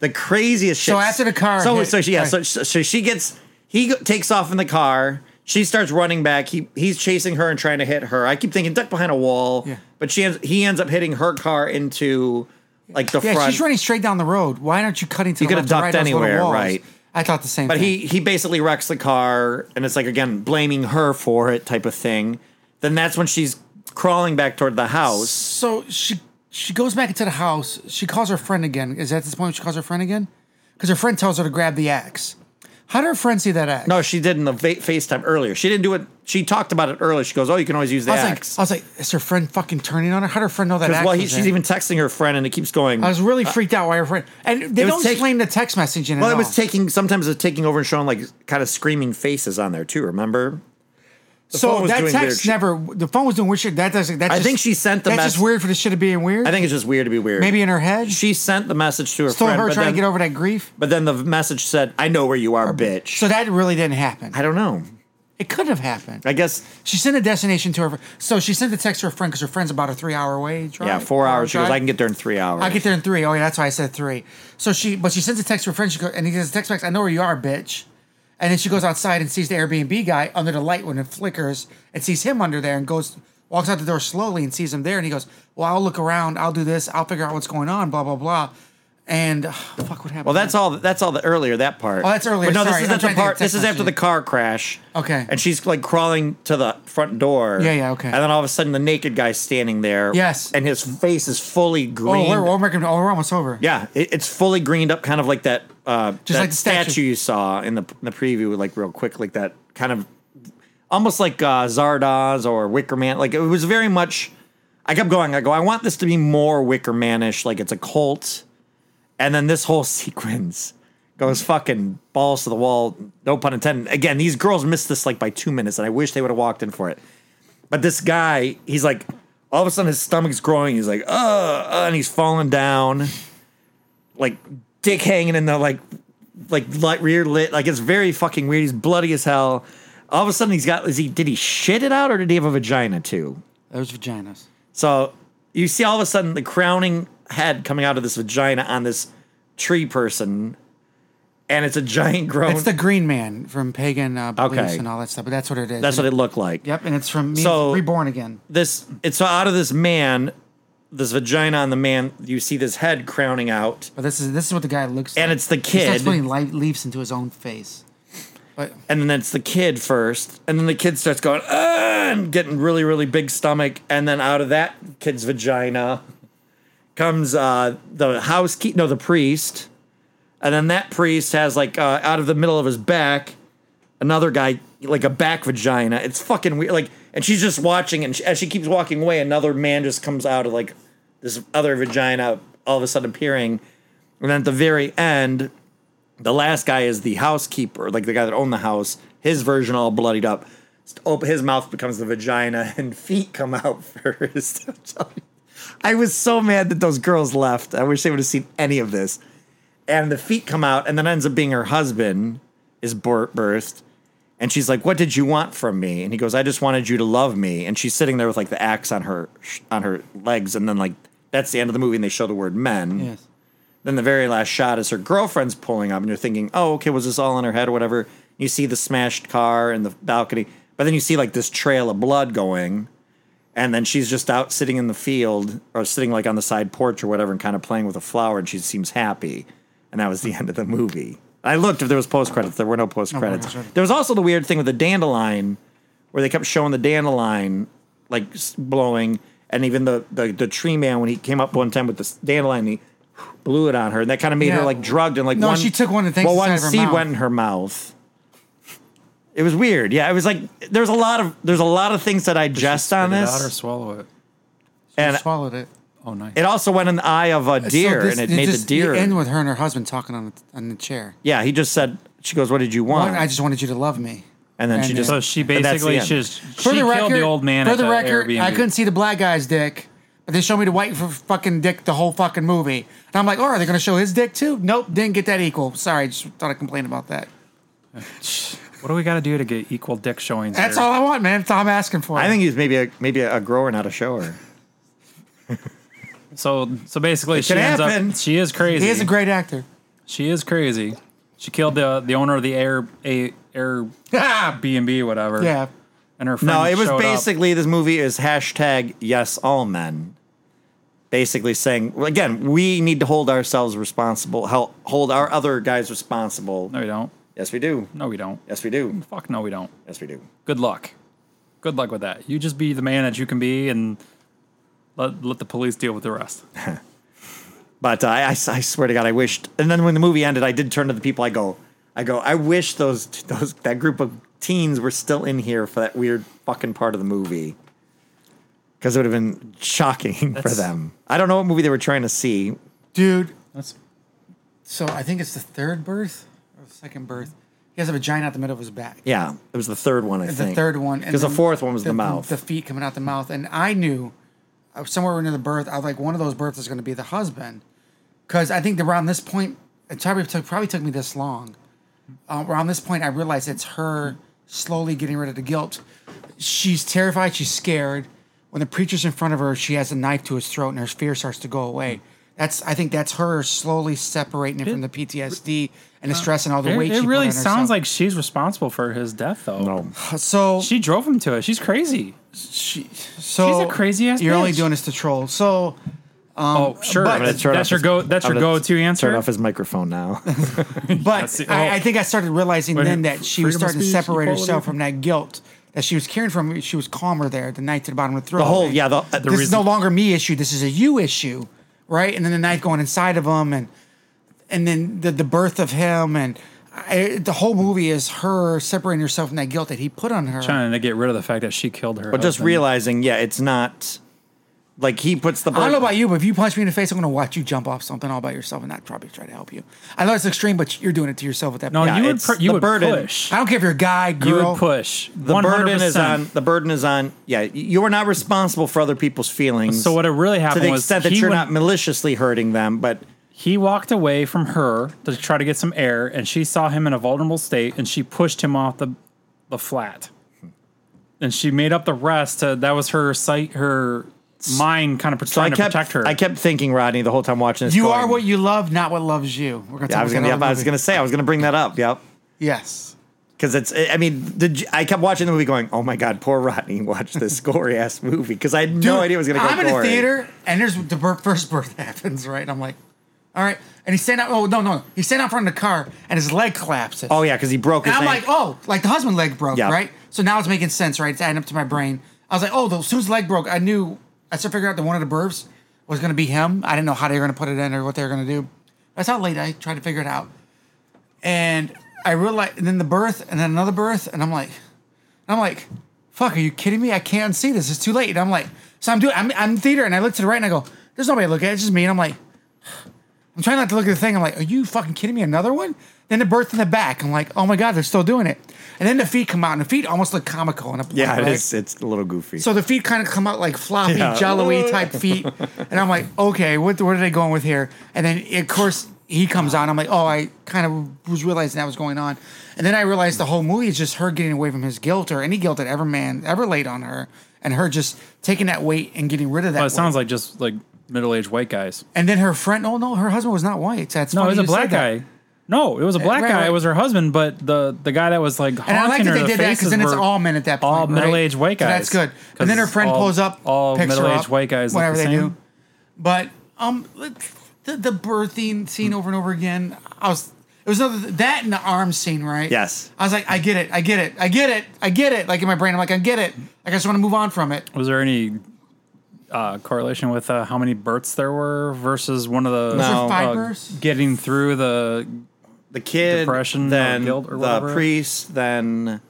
Speaker 3: the craziest shit.
Speaker 5: So after the car
Speaker 3: so
Speaker 5: hit-
Speaker 3: so she, yeah,
Speaker 5: right.
Speaker 3: so, so so she gets he takes off in the car. She starts running back. He he's chasing her and trying to hit her. I keep thinking duck behind a wall,
Speaker 5: Yeah.
Speaker 3: but she ends, he ends up hitting her car into like the
Speaker 5: Yeah,
Speaker 3: front.
Speaker 5: she's running straight down the road. Why aren't you cutting to
Speaker 3: You
Speaker 5: the left or right?
Speaker 3: ducked
Speaker 5: Those little
Speaker 3: anywhere,
Speaker 5: walls?
Speaker 3: right.
Speaker 5: I thought the same thing.
Speaker 3: But
Speaker 5: thing.
Speaker 3: he he basically wrecks the car, and it's like again blaming her for it type of thing. Then that's when she's crawling back toward the house.
Speaker 5: So she she goes back into the house. She calls her friend again. Is that at this point when she calls her friend again? Because her friend tells her to grab the axe. How did her friend see that axe?
Speaker 3: No, she did in the va- FaceTime earlier. She didn't do it. She talked about it earlier. She goes, "Oh, you can always use the
Speaker 5: I was
Speaker 3: axe."
Speaker 5: like, I was like, is her friend fucking turning on her? How did her friend know that axe?
Speaker 3: Well, he,
Speaker 5: was
Speaker 3: she's
Speaker 5: there?
Speaker 3: even texting her friend, and it keeps going.
Speaker 5: I was really uh, freaked out by her friend, and they don't
Speaker 3: take-
Speaker 5: explain the text messaging.
Speaker 3: Well, it was taking sometimes it's taking over and showing like kind of screaming faces on there too. Remember? The
Speaker 5: so that text never. The phone was doing weird shit. That doesn't. That's
Speaker 3: I
Speaker 5: just,
Speaker 3: think she sent the
Speaker 5: That's
Speaker 3: mess-
Speaker 5: just weird for the shit of being weird.
Speaker 3: I think it's just weird to be weird.
Speaker 5: maybe in her head.
Speaker 3: she sent the message to her
Speaker 5: Still
Speaker 3: friend,
Speaker 5: her
Speaker 3: but
Speaker 5: trying
Speaker 3: then,
Speaker 5: to get over that grief.
Speaker 3: But then the message said, "I know where you are, bitch."
Speaker 5: So that really didn't happen.
Speaker 3: I don't know.
Speaker 5: It could have happened.
Speaker 3: I guess
Speaker 5: She sent a destination to her. So she sent the text to her friend because her friend's about a three-hour away drive.
Speaker 3: yeah, four
Speaker 5: hour
Speaker 3: hours. She goes, "I can get there in three hours."
Speaker 5: I get there in three. Oh yeah, that's why I said three. So she, but she sends a text to her friend. She goes, and he gets a text back. I know where you are, bitch. And then she goes outside and sees the Airbnb guy under the light when it flickers, and sees him under there, and goes walks out the door slowly and sees him there, and he goes, "Well, I'll look around. I'll do this. I'll figure out what's going on." Blah blah blah. And [sighs] fuck, what happened?
Speaker 3: Well, that's all. That's all the earlier that part.
Speaker 5: Oh, that's earlier,
Speaker 3: But no,
Speaker 5: sorry.
Speaker 3: this is the part. This is after the car crash.
Speaker 5: Okay.
Speaker 3: And she's like crawling to the front door.
Speaker 5: Yeah, yeah, okay.
Speaker 3: And then all of a sudden, the naked guy's standing there.
Speaker 5: Yes.
Speaker 3: And his face is fully
Speaker 5: Oh,
Speaker 3: green.
Speaker 5: we're, we're, making- oh, we're almost over.
Speaker 3: yeah, it, it's fully greened up, kind of like that. Uh,
Speaker 5: Just
Speaker 3: that
Speaker 5: like the statue.
Speaker 3: you saw in the in the preview, like real quick, like that kind of almost like uh, Zardoz or Wicker Man. Like it was very much. I kept going. I go. I want this to be more Wicker Manish, like it's a cult, and then this whole [laughs] sequence goes fucking balls to the wall. No pun intended. Again, these girls missed this like by two minutes, and I wish they would have walked in for it. But this guy, he's like, all of a sudden his stomach's growing. He's like, uh, uh and he's falling down, like dick hanging in the like, like light rear lit. Like it's very fucking weird. He's bloody as hell. All of a sudden he's got. Is he? Did he shit it out or did he have a vagina too?
Speaker 5: There's vaginas.
Speaker 3: So you see all of a sudden the crowning head coming out of this vagina on this tree person, and it's a giant grown.
Speaker 5: It's the Green Man from pagan uh, beliefs
Speaker 3: Okay.
Speaker 5: and all that stuff. But that's what it is.
Speaker 3: that's
Speaker 5: And
Speaker 3: what it looked like.
Speaker 5: Yep, and it's from me
Speaker 3: So-
Speaker 5: reborn again.
Speaker 3: this it's out of this man, this vagina on the man. You see this head crowning out,
Speaker 5: But this is this is what the guy looks like.
Speaker 3: and it's the kid.
Speaker 5: He starts
Speaker 3: kid,
Speaker 5: putting light leaves into his own face. But
Speaker 3: and then it's the kid first, and then the kid starts going "Ah," and getting really really big stomach, and then out of that kid's vagina comes uh the housekeeper, no the priest, and then that priest has like uh, out of the middle of his back another guy like a back vagina. It's fucking weird. Like, and she's just watching, and she, as she keeps walking away, another man just comes out of like this other vagina, all of a sudden appearing, and then at the very end, the last guy is the housekeeper, like the guy that owned the house. His version all bloodied up. His mouth becomes the vagina, [laughs] and feet come out first. [laughs] I was so mad that those girls left. I wish they would have seen any of this. And the feet come out, and then ends up being her husband is birthed. And she's like, "What did you want from me?" And he goes, "I just wanted you to love me." And she's sitting there with like the axe on her on her legs, and then like that's the end of the movie, and they show the word men.
Speaker 5: yes,
Speaker 3: Then the very last shot is her girlfriend's pulling up, and you're thinking, "Oh, okay, was this all in her head or whatever?" You see the smashed car and the balcony, but then you see like this trail of blood going, and then she's just out sitting in the field or sitting like on the side porch or whatever, and kind of playing with a flower, and she seems happy, and that was the end of the movie. I looked if there was post credits. There were no post credits.
Speaker 5: post-credits.
Speaker 3: there was also the weird thing with the dandelion, where they kept showing the dandelion like blowing, and even the, the the tree man when he came up one time with the dandelion, he blew it on her, and that kind of made her like drugged and like
Speaker 5: No,
Speaker 3: one.
Speaker 5: she took one and takes
Speaker 3: well, one
Speaker 5: side of her
Speaker 3: seed
Speaker 5: mouth.
Speaker 3: went in her mouth. It was weird. Yeah, it was like there's a lot of there's a lot of things that I digest on
Speaker 4: Spit it out or swallow it.
Speaker 3: and
Speaker 5: swallowed it.
Speaker 4: Oh, nice.
Speaker 3: it also went in the eye of a deer,
Speaker 5: So this-
Speaker 3: and it made
Speaker 5: just-
Speaker 3: the deer.
Speaker 5: You end with her and her husband talking on the, on the chair.
Speaker 3: yeah, he just said. She goes, "What did you want?"
Speaker 5: I just wanted you to love me.
Speaker 3: and then she
Speaker 5: and
Speaker 3: just uh,
Speaker 4: so she
Speaker 3: and that's the
Speaker 4: basically
Speaker 3: end.
Speaker 4: just she
Speaker 5: For the
Speaker 4: killed
Speaker 5: record,
Speaker 4: the old man
Speaker 5: for
Speaker 4: at
Speaker 5: the
Speaker 4: the
Speaker 5: record,
Speaker 4: Airbnb.
Speaker 5: I couldn't see the black guy's dick, but they showed me the white f- fucking dick the whole fucking movie. And I'm like, oh, are they going to show his dick too? Nope, didn't get that equal. Sorry, just thought I'd complain about that. [laughs]
Speaker 4: What do we got to do to get equal dick showings?
Speaker 5: That's
Speaker 4: here?
Speaker 5: all I want, man. That's all I'm asking for.
Speaker 3: I think he's maybe a maybe a grower, not a shower. [laughs]
Speaker 4: So so basically, she ends
Speaker 3: happen.
Speaker 4: up. She is crazy.
Speaker 5: he is a great actor.
Speaker 4: She is crazy. She killed the the owner of the Air a Air [laughs] B and B whatever.
Speaker 5: Yeah.
Speaker 4: And her friend
Speaker 3: No, it was
Speaker 4: showed up.
Speaker 3: basically this movie is hashtag yes all men. Basically saying well, again, we need to hold ourselves responsible, hel- hold our other guys responsible.
Speaker 4: No, we don't.
Speaker 3: Yes, we do.
Speaker 4: No, we don't.
Speaker 3: Yes, we do.
Speaker 4: Fuck no, we don't.
Speaker 3: Yes, we do.
Speaker 4: Good luck. Good luck with that. You just be the man that you can be, and let let the police deal with the rest. [laughs]
Speaker 3: But uh, I, I, I swear to God, I wished. And then when the movie ended, I did turn to the people. I go, I go. I wish those those that group of teens were still in here for that weird fucking part of the movie. Because it would have been shocking for them. I don't know what movie they were trying to see.
Speaker 5: Dude,
Speaker 4: That's
Speaker 5: so I think it's the third birth or the second birth. He has a vagina out the middle of his back.
Speaker 3: Yeah, it was the third one. I think.
Speaker 5: the third one. and
Speaker 3: because the
Speaker 5: then
Speaker 3: fourth one was the, mouth.
Speaker 5: The feet coming out the mouth. And I knew somewhere near the birth, I was like, one of those births is going to be the husband. Because I think around this point, it probably took, probably took me this long. Uh, around this point, I realized it's her slowly getting rid of the guilt. She's terrified. She's scared. When the preacher's in front of her, she has a knife to his throat, and her fear starts to go away. That's I think that's her slowly separating it from the PTSD and the stress and all the
Speaker 4: It,
Speaker 5: weight.
Speaker 4: it
Speaker 5: she put
Speaker 4: really
Speaker 5: on
Speaker 4: sounds
Speaker 5: herself.
Speaker 4: like she's responsible for his death, though.
Speaker 3: No.
Speaker 5: so.
Speaker 4: She drove him to it. She's crazy.
Speaker 5: She, so
Speaker 4: she's a crazy-ass
Speaker 5: You're only doing this to troll. So um,
Speaker 4: oh, sure.
Speaker 5: but-
Speaker 4: That's,
Speaker 3: turn
Speaker 4: that's your go. That's
Speaker 3: I'm
Speaker 4: your
Speaker 3: gonna
Speaker 4: go-to answer.
Speaker 3: Turn off his microphone now. [laughs]
Speaker 5: But
Speaker 4: the-
Speaker 5: I,
Speaker 4: oh.
Speaker 5: I think I started realizing
Speaker 4: Wait,
Speaker 5: then that she was
Speaker 4: freedom of
Speaker 5: starting to separate
Speaker 4: equality?
Speaker 5: herself from that guilt that she was carrying from. She was calmer there. The night to the bottom of the throat.
Speaker 3: the whole yeah. The, the
Speaker 5: this is no longer me issue. This is a you issue, right? And then the knife going inside of him, and and then the the birth of him, and I, the whole movie is her separating herself from that guilt that he put on her.
Speaker 4: Trying to get rid of the fact that she killed her.
Speaker 3: but just realizing, yeah, it's not like he puts the.
Speaker 5: I don't know about you, but if you punch me in the face, I'm going to watch you jump off something all by yourself, and not probably try to help you. I know it's extreme, but you're doing it to yourself at that
Speaker 4: No,
Speaker 5: point.
Speaker 3: Yeah,
Speaker 4: you would.
Speaker 3: it's
Speaker 4: Pr- you
Speaker 3: the
Speaker 4: would
Speaker 3: burden.
Speaker 4: push.
Speaker 5: I don't care if you're a guy,
Speaker 4: You
Speaker 5: girl.
Speaker 4: would push.
Speaker 3: the burden is on the burden is on yeah you are not responsible for other people's feelings
Speaker 4: So what it really
Speaker 3: to
Speaker 4: happened
Speaker 3: the
Speaker 4: was
Speaker 3: that
Speaker 4: he
Speaker 3: you're
Speaker 4: would-
Speaker 3: not maliciously hurting them but
Speaker 4: he walked away from her to try to get some air, and she saw him in a vulnerable state, and she pushed him off the the flat. And she made up the rest. To, that was her sight, her mind, kind of
Speaker 3: so I
Speaker 4: trying
Speaker 3: kept
Speaker 4: to protect her.
Speaker 3: I kept thinking Rodney the whole time watching this
Speaker 5: You
Speaker 3: going,
Speaker 5: are what you love, not what loves you. We're going to
Speaker 3: yeah, I was gonna yep, I was gonna say I was gonna bring that up yep
Speaker 5: Yes.
Speaker 3: because it's I mean the, I kept watching the movie going oh my god poor Rodney watched this [laughs] gory ass movie because I had no idea it was gonna go
Speaker 5: I'm in a theater, and there's the first birth [laughs] happens, right? And I'm like, all right. And he's standing out. Oh, no, no. He's standing out front of the car, and his leg collapses.
Speaker 3: oh yeah because he broke
Speaker 5: And
Speaker 3: his
Speaker 5: I'm
Speaker 3: ankle.
Speaker 5: like, oh, like the husband leg broke,
Speaker 3: Yeah.
Speaker 5: right? So now it's making sense, right? It's adding up to my brain. I was like, oh, the, as soon as the leg broke, I knew. I started figuring out that one of the births was going to be him. I didn't know how they were going to put it in or what they were going to do. That's how late I tried to figure it out. And I realized, and then the birth, and then another birth, and I'm like, I'm like, fuck, are you kidding me? I can't see this. It's too late. And I'm like, so I'm doing, I'm, I'm in theater, and I look to the right, and I go, there's nobody to look at. It's just me. And I'm like, I'm trying not to look at the thing. I'm like, are you fucking kidding me? Another one? Then the birth in the back. I'm like, oh my god, they're still doing it. And then the feet come out, and the feet almost look comical. And a
Speaker 3: yeah
Speaker 5: point,
Speaker 3: it
Speaker 5: right?
Speaker 3: is it's a little goofy
Speaker 5: So the feet kind of come out like floppy,
Speaker 3: Yeah.
Speaker 5: jello-y type feet, and I'm like, okay, what what are they going with here? And then of course he comes on. I'm like, oh, I kind of was realizing that was going on, and then I realized the whole movie is just her getting away from his guilt or any guilt that ever man ever laid on her, and her just taking that weight and getting rid of that.
Speaker 4: Well, it sounds like just like middle-aged white guys.
Speaker 5: And then her friend, oh no, her husband was not white. That's
Speaker 4: No,
Speaker 5: funny
Speaker 4: it was a black
Speaker 5: said that.
Speaker 4: guy. No, it was a black
Speaker 5: right,
Speaker 4: guy.
Speaker 5: right.
Speaker 4: It was her husband, but the the guy that was like
Speaker 5: And I like
Speaker 4: haunting
Speaker 5: that they
Speaker 4: the
Speaker 5: did that because then it's all men at that point.
Speaker 4: all
Speaker 5: right?
Speaker 4: middle-aged white
Speaker 5: So
Speaker 4: guys.
Speaker 5: that's good. And then her friend
Speaker 4: all-
Speaker 5: pulls up,
Speaker 4: all
Speaker 5: picks
Speaker 4: middle-aged
Speaker 5: up,
Speaker 4: white guys look
Speaker 5: whatever
Speaker 4: the
Speaker 5: they
Speaker 4: same.
Speaker 5: do. But um, the the birthing scene over and over again. I was it was another that and the arm scene, right?
Speaker 3: Yes.
Speaker 5: I was like, I get it, I get it, I get it, I get it. Like in my brain, I'm like, I get it. Like I just want to move on from it.
Speaker 4: Was there any uh, correlation with uh, how many births there were versus one of the
Speaker 3: Was there
Speaker 4: uh,
Speaker 5: five births?
Speaker 4: getting through the?
Speaker 3: the kid
Speaker 4: Depression or
Speaker 3: then
Speaker 4: guilt or
Speaker 3: the
Speaker 4: whatever.
Speaker 3: priest then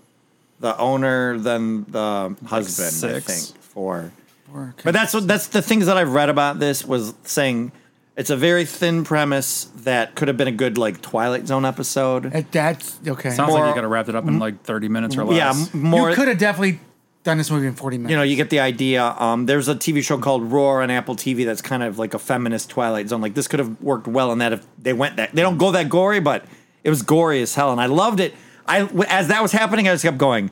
Speaker 3: the owner then the husband I think four
Speaker 5: Or-
Speaker 3: But that's what that's the things that I've read about this was saying it's a very thin premise that could have been a good like Twilight Zone episode.
Speaker 5: That's okay.
Speaker 4: Sounds
Speaker 3: More-
Speaker 4: like you got to wrap it up in like thirty minutes or less.
Speaker 3: Yeah, more
Speaker 5: you could have definitely done this movie in 40 minutes.
Speaker 3: you know, you get the idea. Um, there's a TV show called Roar on Apple TV that's kind of like a feminist Twilight Zone. Like this could have worked well in that if they went that. They don't go that gory, but it was gory as hell, and I loved it. I as that was happening, I just kept going.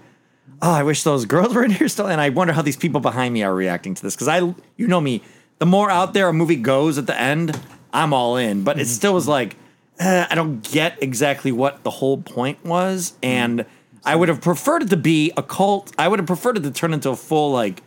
Speaker 3: Oh, I wish those [laughs] girls were in here still, and I wonder how these people behind me are reacting to this because I, you know me, the more out there a movie goes at the end, I'm all in. But it still was like, eh, I don't get exactly what the whole point was, and I would have preferred it to be a cult. I would have preferred it to turn into a full like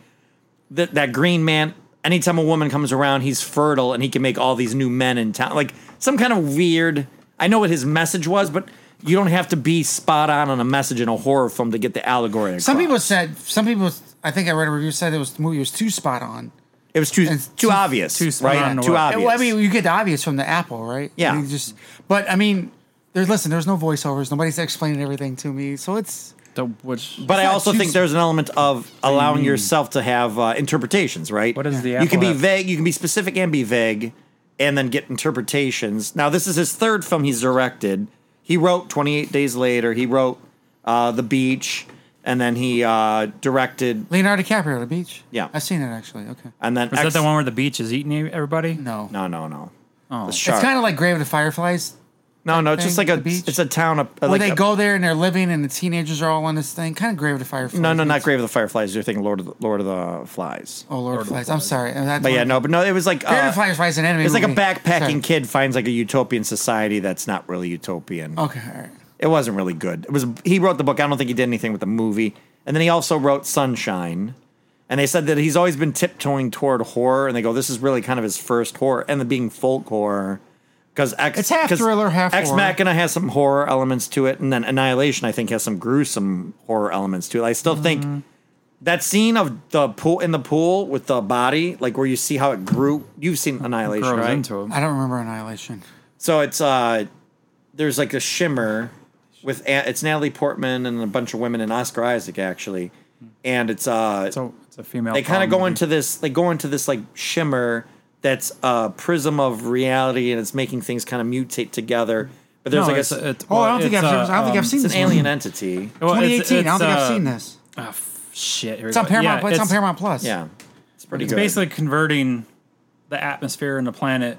Speaker 3: that that green man. Anytime a woman comes around, he's fertile and he can make all these new men in town. Like some kind of weird. I know what his message was, but you don't have to be spot on on a message in a horror film to get the allegory.
Speaker 5: Some people said, some people, I think I read a review said it was the movie was too spot on.
Speaker 3: it was too
Speaker 5: and
Speaker 3: too,
Speaker 5: too-
Speaker 3: obvious,
Speaker 4: too spot
Speaker 3: right?
Speaker 4: on to
Speaker 3: Too obvious.
Speaker 5: Well, I mean, you get the obvious from the Apple, right?
Speaker 3: Yeah.
Speaker 5: You just, but I mean, there's listen. There's no voiceovers. Nobody's explaining everything to me, so it's
Speaker 4: The- which
Speaker 3: But I also think there's an element of allowing yourself to have uh, interpretations, right?
Speaker 4: What is the
Speaker 3: You can be
Speaker 4: have?
Speaker 3: vague, you can be specific and be vague, and then get interpretations. Now, this is his third film he's directed. He wrote 28 Days Later. He wrote uh, The Beach, and then he uh, directed,
Speaker 5: Leonardo DiCaprio at the beach.
Speaker 3: Yeah.
Speaker 5: I've seen it actually. Okay,
Speaker 3: and then
Speaker 4: was
Speaker 3: X-
Speaker 4: that the one where the beach is eating everybody?
Speaker 5: no,
Speaker 3: No, no, no.
Speaker 4: Oh.
Speaker 3: The
Speaker 5: it's kind of like Grave of the Fireflies.
Speaker 3: No, no, it's just like a
Speaker 5: beach?
Speaker 3: it's a town. Up,
Speaker 5: Where
Speaker 3: like
Speaker 5: they
Speaker 3: a-
Speaker 5: go there and they're living, and the teenagers are all on this thing. Kind of Grave of the Fireflies.
Speaker 3: No, no, not Grave of the Fireflies. You're thinking Lord of the, Lord of the Flies.
Speaker 5: Oh, Lord, of the Flies. I'm sorry. That's
Speaker 3: But yeah, no, but no, it was like
Speaker 5: Grave of
Speaker 3: uh,
Speaker 5: the Fireflies is an anime.
Speaker 3: it's like a backpacking
Speaker 5: Sorry.
Speaker 3: kid finds like a utopian society that's not really utopian.
Speaker 5: Okay, all right.
Speaker 3: It wasn't really good. It was he wrote the book. I don't think he did anything with the movie. And then he also wrote Sunshine. And they said that he's always been tiptoeing toward horror. And they go, this is really kind of his first horror, and the being folk horror. Because X,
Speaker 5: It's half
Speaker 3: 'cause
Speaker 5: thriller, half
Speaker 3: Ex
Speaker 5: horror.
Speaker 3: Machina has some horror elements to it, and then Annihilation I think has some gruesome horror elements to it. I still
Speaker 5: Mm-hmm.
Speaker 3: think that scene of the pool in the pool with the body, like where you see how it grew. You've seen Annihilation,
Speaker 4: Grows
Speaker 3: right?
Speaker 4: into him.
Speaker 5: I don't remember Annihilation.
Speaker 3: So it's uh, there's like a shimmer with A- it's Natalie Portman and a bunch of women and Oscar Isaac actually, and it's uh,
Speaker 4: So it's a female.
Speaker 3: they kind of go
Speaker 4: movie.
Speaker 3: into this they go into this like shimmer that's a prism of reality and it's making things kind of mutate together. But there's
Speaker 4: No,
Speaker 3: like a,
Speaker 4: it's,
Speaker 3: s-
Speaker 4: it's,
Speaker 5: Oh, I don't think I've.
Speaker 4: it's,
Speaker 5: I don't think
Speaker 4: uh,
Speaker 5: I've seen
Speaker 3: it's
Speaker 5: this.
Speaker 3: an alien entity.
Speaker 4: well,
Speaker 5: 2018. I don't think I've
Speaker 4: uh,
Speaker 5: seen this.
Speaker 4: ah, f- shit.
Speaker 5: It's on. Paramount.
Speaker 4: Yeah,
Speaker 5: it's, on Paramount Plus.
Speaker 3: Yeah, it's pretty
Speaker 4: It's
Speaker 3: good.
Speaker 4: basically converting the atmosphere and the planet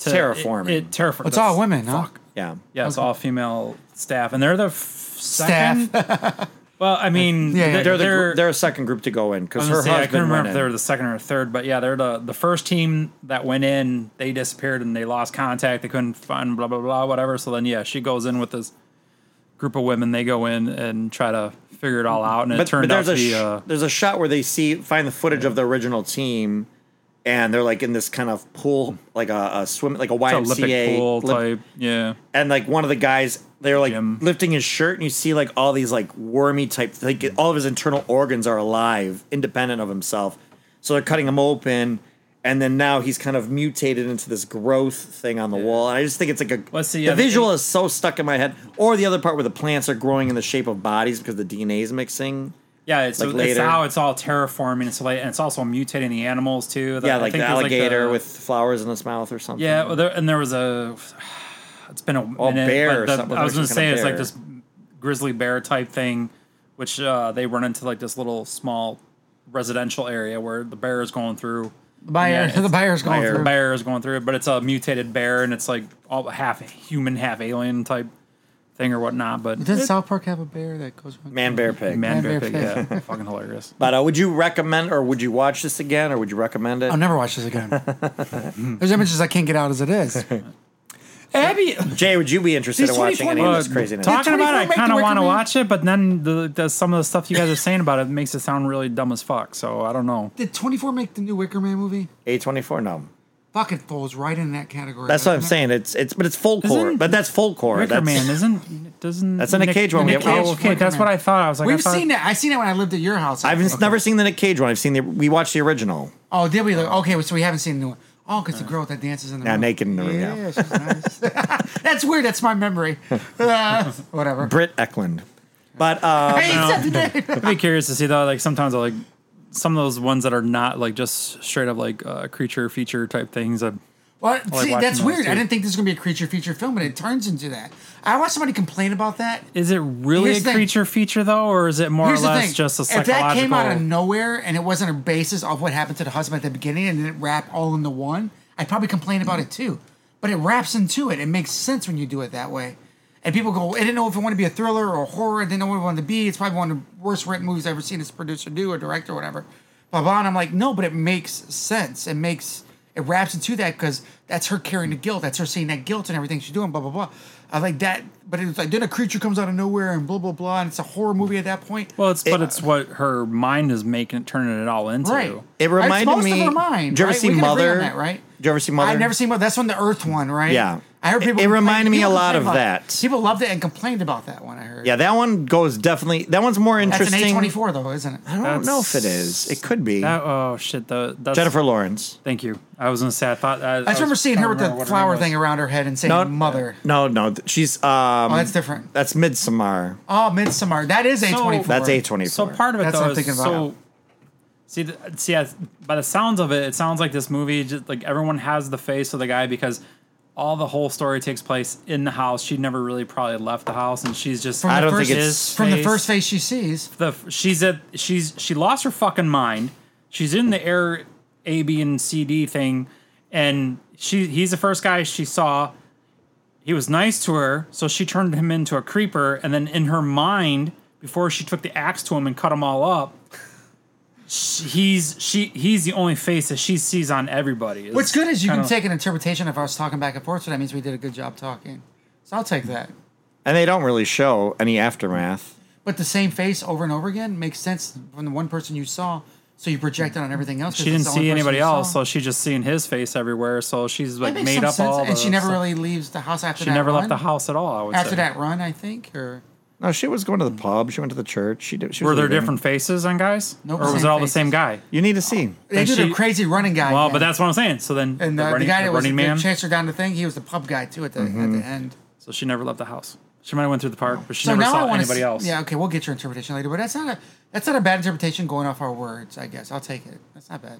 Speaker 4: to
Speaker 3: Terraforming.
Speaker 4: It, it terraform.
Speaker 5: It's all women, huh?
Speaker 3: yeah.
Speaker 4: Yeah, it's all female staff, and they're the f- second.
Speaker 5: Staff. [laughs]
Speaker 4: well, I mean,
Speaker 5: Yeah, yeah.
Speaker 3: They're
Speaker 4: they're,
Speaker 3: gr- they're a second group to go in because her
Speaker 4: gonna say, I
Speaker 3: husband
Speaker 4: couldn't remember
Speaker 3: went
Speaker 4: if they
Speaker 3: in.
Speaker 4: were the second or third, but yeah, they're the the first team that went in. They disappeared and they lost contact. They couldn't find blah blah blah whatever. So then yeah, she goes in with this group of women. They go in and try to figure it all out, and it
Speaker 3: but,
Speaker 4: turned
Speaker 3: but
Speaker 4: out
Speaker 3: there's
Speaker 4: to
Speaker 3: a
Speaker 4: be
Speaker 3: sh-
Speaker 4: uh,
Speaker 3: there's a shot where they see find the footage of the original team, and they're like in this kind of pool, like a, a swim, like a
Speaker 4: it's a
Speaker 3: YMCA
Speaker 4: Olympic pool
Speaker 3: lip-
Speaker 4: type. Yeah,
Speaker 3: and like one of the guys, they're like
Speaker 4: Jim.
Speaker 3: lifting his shirt, and you see like all these like wormy type, like all of his internal organs are alive, independent of himself. So they're cutting him open, and then now he's kind of mutated into this growth thing on the wall. And I just think it's like a
Speaker 4: Let's
Speaker 3: the
Speaker 4: yeah,
Speaker 3: visual is so stuck in my head. Or the other part where the plants are growing in the shape of bodies because the DNA is mixing.
Speaker 4: yeah. It's,
Speaker 3: Like
Speaker 4: it's how it's all terraforming. So like, and it's also mutating the animals too.
Speaker 3: Yeah, like the alligator
Speaker 4: the-
Speaker 3: with flowers in its mouth or something.
Speaker 4: Yeah, well, there, and there was a. It's been a
Speaker 3: Oh,
Speaker 4: minute,
Speaker 3: bear
Speaker 4: but
Speaker 3: or
Speaker 4: the-
Speaker 3: something.
Speaker 4: I was going to say it's like this grizzly bear type thing, which uh, they run into like this little small residential area where the bear is going through.
Speaker 5: The buyer.
Speaker 4: Yeah, [laughs]
Speaker 5: the
Speaker 4: it's-
Speaker 5: buyer's going
Speaker 3: buyer.
Speaker 4: The bear is going through it, but it's a mutated bear, and it's like all half human, half alien type thing or whatnot. But
Speaker 5: Does South Park have a bear that goes? around?
Speaker 3: Man, bear, pig.
Speaker 4: man,
Speaker 5: Man,
Speaker 4: bear,
Speaker 5: bear,
Speaker 4: pig,
Speaker 5: pig.
Speaker 4: yeah, [laughs] fucking hilarious.
Speaker 3: But uh, would you recommend, or would you watch this again, or would you recommend it?
Speaker 5: I'll never watch this again. [laughs] There's images I can't get out as it is.
Speaker 4: Abby,
Speaker 3: Jay, would you be interested in watching any of
Speaker 4: Uh,
Speaker 3: this craziness?
Speaker 4: talking about it, I
Speaker 5: 24
Speaker 4: kind of want to
Speaker 5: recommend-
Speaker 4: watch it, but then the, the some of the stuff you guys are saying about it makes it sound really dumb as fuck. So I don't know.
Speaker 5: Did 24 make the new Wicker Man movie?
Speaker 3: A24? No.
Speaker 5: Fuck, it falls right in that category.
Speaker 3: That's what I'm
Speaker 5: doesn't it?
Speaker 3: saying. It's it's but it's folk horror.
Speaker 4: Isn't
Speaker 3: But that's folk horror.
Speaker 4: Wicker
Speaker 3: That's,
Speaker 4: Man [laughs] isn't doesn't
Speaker 3: That's a Nick Cage one.
Speaker 5: Nick
Speaker 3: We have-
Speaker 5: Cage
Speaker 4: Oh, okay,
Speaker 5: Wicker
Speaker 4: that's
Speaker 5: Man.
Speaker 4: what I thought. I was like, I
Speaker 5: We've
Speaker 4: thought,
Speaker 5: seen that. I seen it when I lived at your house.
Speaker 3: I've
Speaker 5: Okay.
Speaker 3: never seen the Nick Cage one. I've seen the we watched the original.
Speaker 5: Oh, did we? Okay, so we haven't seen the new one. Oh, because the girl that dances in the
Speaker 3: Yeah,
Speaker 5: room.
Speaker 3: naked in the room, yeah.
Speaker 5: Yeah, she's nice. [laughs] That's weird. That's my memory. Uh, whatever.
Speaker 3: Britt Ekland. But uh,
Speaker 5: Hey, he said the name. [laughs]
Speaker 4: I'd be curious to see though. Like sometimes I like some of those ones that are not like just straight up like uh, creature feature type things. I,
Speaker 5: Well, see, that's weird.
Speaker 4: too.
Speaker 5: I didn't think this was gonna be a creature feature film, but it turns into that. I watched somebody complain about that.
Speaker 4: is it really
Speaker 5: Here's
Speaker 4: a creature feature though, or is it more
Speaker 5: Here's
Speaker 4: or less just a psychological?
Speaker 5: if that came out of nowhere and it wasn't a basis of what happened to the husband at the beginning and then it wrap all into one, I'd probably complain about it too. But it wraps into it. It makes sense when you do it that way. And people go, I didn't know if it wanted to be a thriller or a horror. I didn't know what it wanted to be. It's probably one of the worst written movies I've ever seen this producer do or director or whatever. Blah blah. And I'm like, no, but it makes sense. It makes it wraps into that because that's her carrying the guilt. That's her seeing that guilt and everything she's doing. Blah blah blah. I like that. But it's like then a creature comes out of nowhere and blah blah blah. And it's a horror movie at that point.
Speaker 4: well, it's but it's what her mind is making, turning it all into.
Speaker 5: Right.
Speaker 3: It
Speaker 5: It's
Speaker 3: reminded
Speaker 5: most
Speaker 3: me-
Speaker 5: Of her mind,
Speaker 3: Did you ever
Speaker 5: right?
Speaker 3: see
Speaker 5: We can agree on
Speaker 3: Mother?
Speaker 5: that, right?
Speaker 3: Did you ever see Mother?
Speaker 5: I've never seen Mother. That's when the Earth one, right?
Speaker 3: Yeah.
Speaker 5: I heard people.
Speaker 3: it
Speaker 5: complain-
Speaker 3: reminded me a lot of
Speaker 5: about-
Speaker 3: that.
Speaker 5: People loved it and complained about that one. I heard.
Speaker 3: yeah, that one goes definitely. That one's more interesting.
Speaker 5: That's an
Speaker 3: interesting.
Speaker 5: A twenty four though, isn't it?
Speaker 3: I don't know if it is. It could be
Speaker 4: That, oh shit! The that's,
Speaker 3: Jennifer Lawrence.
Speaker 4: Thank you. I was gonna say I thought I,
Speaker 5: I just remember seeing her with the flower thing
Speaker 4: around.
Speaker 5: around her head and saying
Speaker 3: No,
Speaker 5: "mother."
Speaker 3: No, no, she's um.
Speaker 5: Oh, that's different.
Speaker 3: That's Midsommar.
Speaker 5: Oh, Midsommar. That is A twenty four.
Speaker 3: That's A twenty four.
Speaker 4: So part of it
Speaker 5: That's
Speaker 4: though
Speaker 5: what I'm
Speaker 4: is
Speaker 5: thinking
Speaker 4: so.
Speaker 5: About.
Speaker 4: See, th- see, by the sounds of it, it sounds like this movie just like everyone has the face of the guy because all the whole story takes place in the house. She never really probably left the house, and she's just.
Speaker 5: From
Speaker 3: I
Speaker 5: the
Speaker 3: don't think
Speaker 5: first-
Speaker 3: it's-
Speaker 5: from the
Speaker 4: face.
Speaker 5: first face she sees.
Speaker 4: the she's at she's she lost her fucking mind. She's in the air A, B, and C, D thing, and she he's the first guy she saw. he was nice to her, so she turned him into a creeper, and then in her mind, before she took the axe to him and cut him all up, sh- he's she he's the only face that she sees on everybody. It's
Speaker 5: What's good is you can
Speaker 4: kinda-
Speaker 5: take an interpretation of us talking back and forth, so that means we did a good job talking. So I'll take that.
Speaker 3: And they don't really show any aftermath.
Speaker 5: But the same face over and over again makes sense from the one person you saw, so you project it on everything else. 'cause
Speaker 4: She didn't
Speaker 5: the only
Speaker 4: see
Speaker 5: person
Speaker 4: anybody
Speaker 5: you
Speaker 4: else,
Speaker 5: saw.
Speaker 4: so she's just seeing his face everywhere. So she's
Speaker 5: That
Speaker 4: like
Speaker 5: makes
Speaker 4: made
Speaker 5: some
Speaker 4: up
Speaker 5: sense.
Speaker 4: all.
Speaker 5: and
Speaker 4: the
Speaker 5: she never
Speaker 4: stuff.
Speaker 5: really leaves the house after that.
Speaker 4: She
Speaker 5: that.
Speaker 4: never left
Speaker 5: run?
Speaker 4: the house at all. I would
Speaker 5: after
Speaker 4: say.
Speaker 5: that run. I think, or
Speaker 3: No, she was going to the pub. She went to the church. She did. She was
Speaker 4: Were there
Speaker 3: leaving.
Speaker 4: different faces on guys,
Speaker 5: Nope,
Speaker 4: or was
Speaker 5: same
Speaker 4: it all the same guy?
Speaker 3: You need to see.
Speaker 5: they
Speaker 4: And
Speaker 5: do the
Speaker 4: she-
Speaker 5: crazy running guy.
Speaker 4: Well,
Speaker 5: again.
Speaker 4: but that's what I'm saying. So then
Speaker 5: and
Speaker 4: the,
Speaker 5: uh,
Speaker 4: running,
Speaker 5: the guy
Speaker 4: the
Speaker 5: that was
Speaker 4: running
Speaker 5: the
Speaker 4: man.
Speaker 5: chanced her down the thing. He was the pub guy too at the at the end.
Speaker 4: So she never left the house. She might have went through the park, but she
Speaker 5: so
Speaker 4: never saw
Speaker 5: want
Speaker 4: anybody else.
Speaker 5: Yeah, okay, we'll get your interpretation later, but that's not a that's not a bad interpretation going off our words. I guess I'll take it. That's not bad.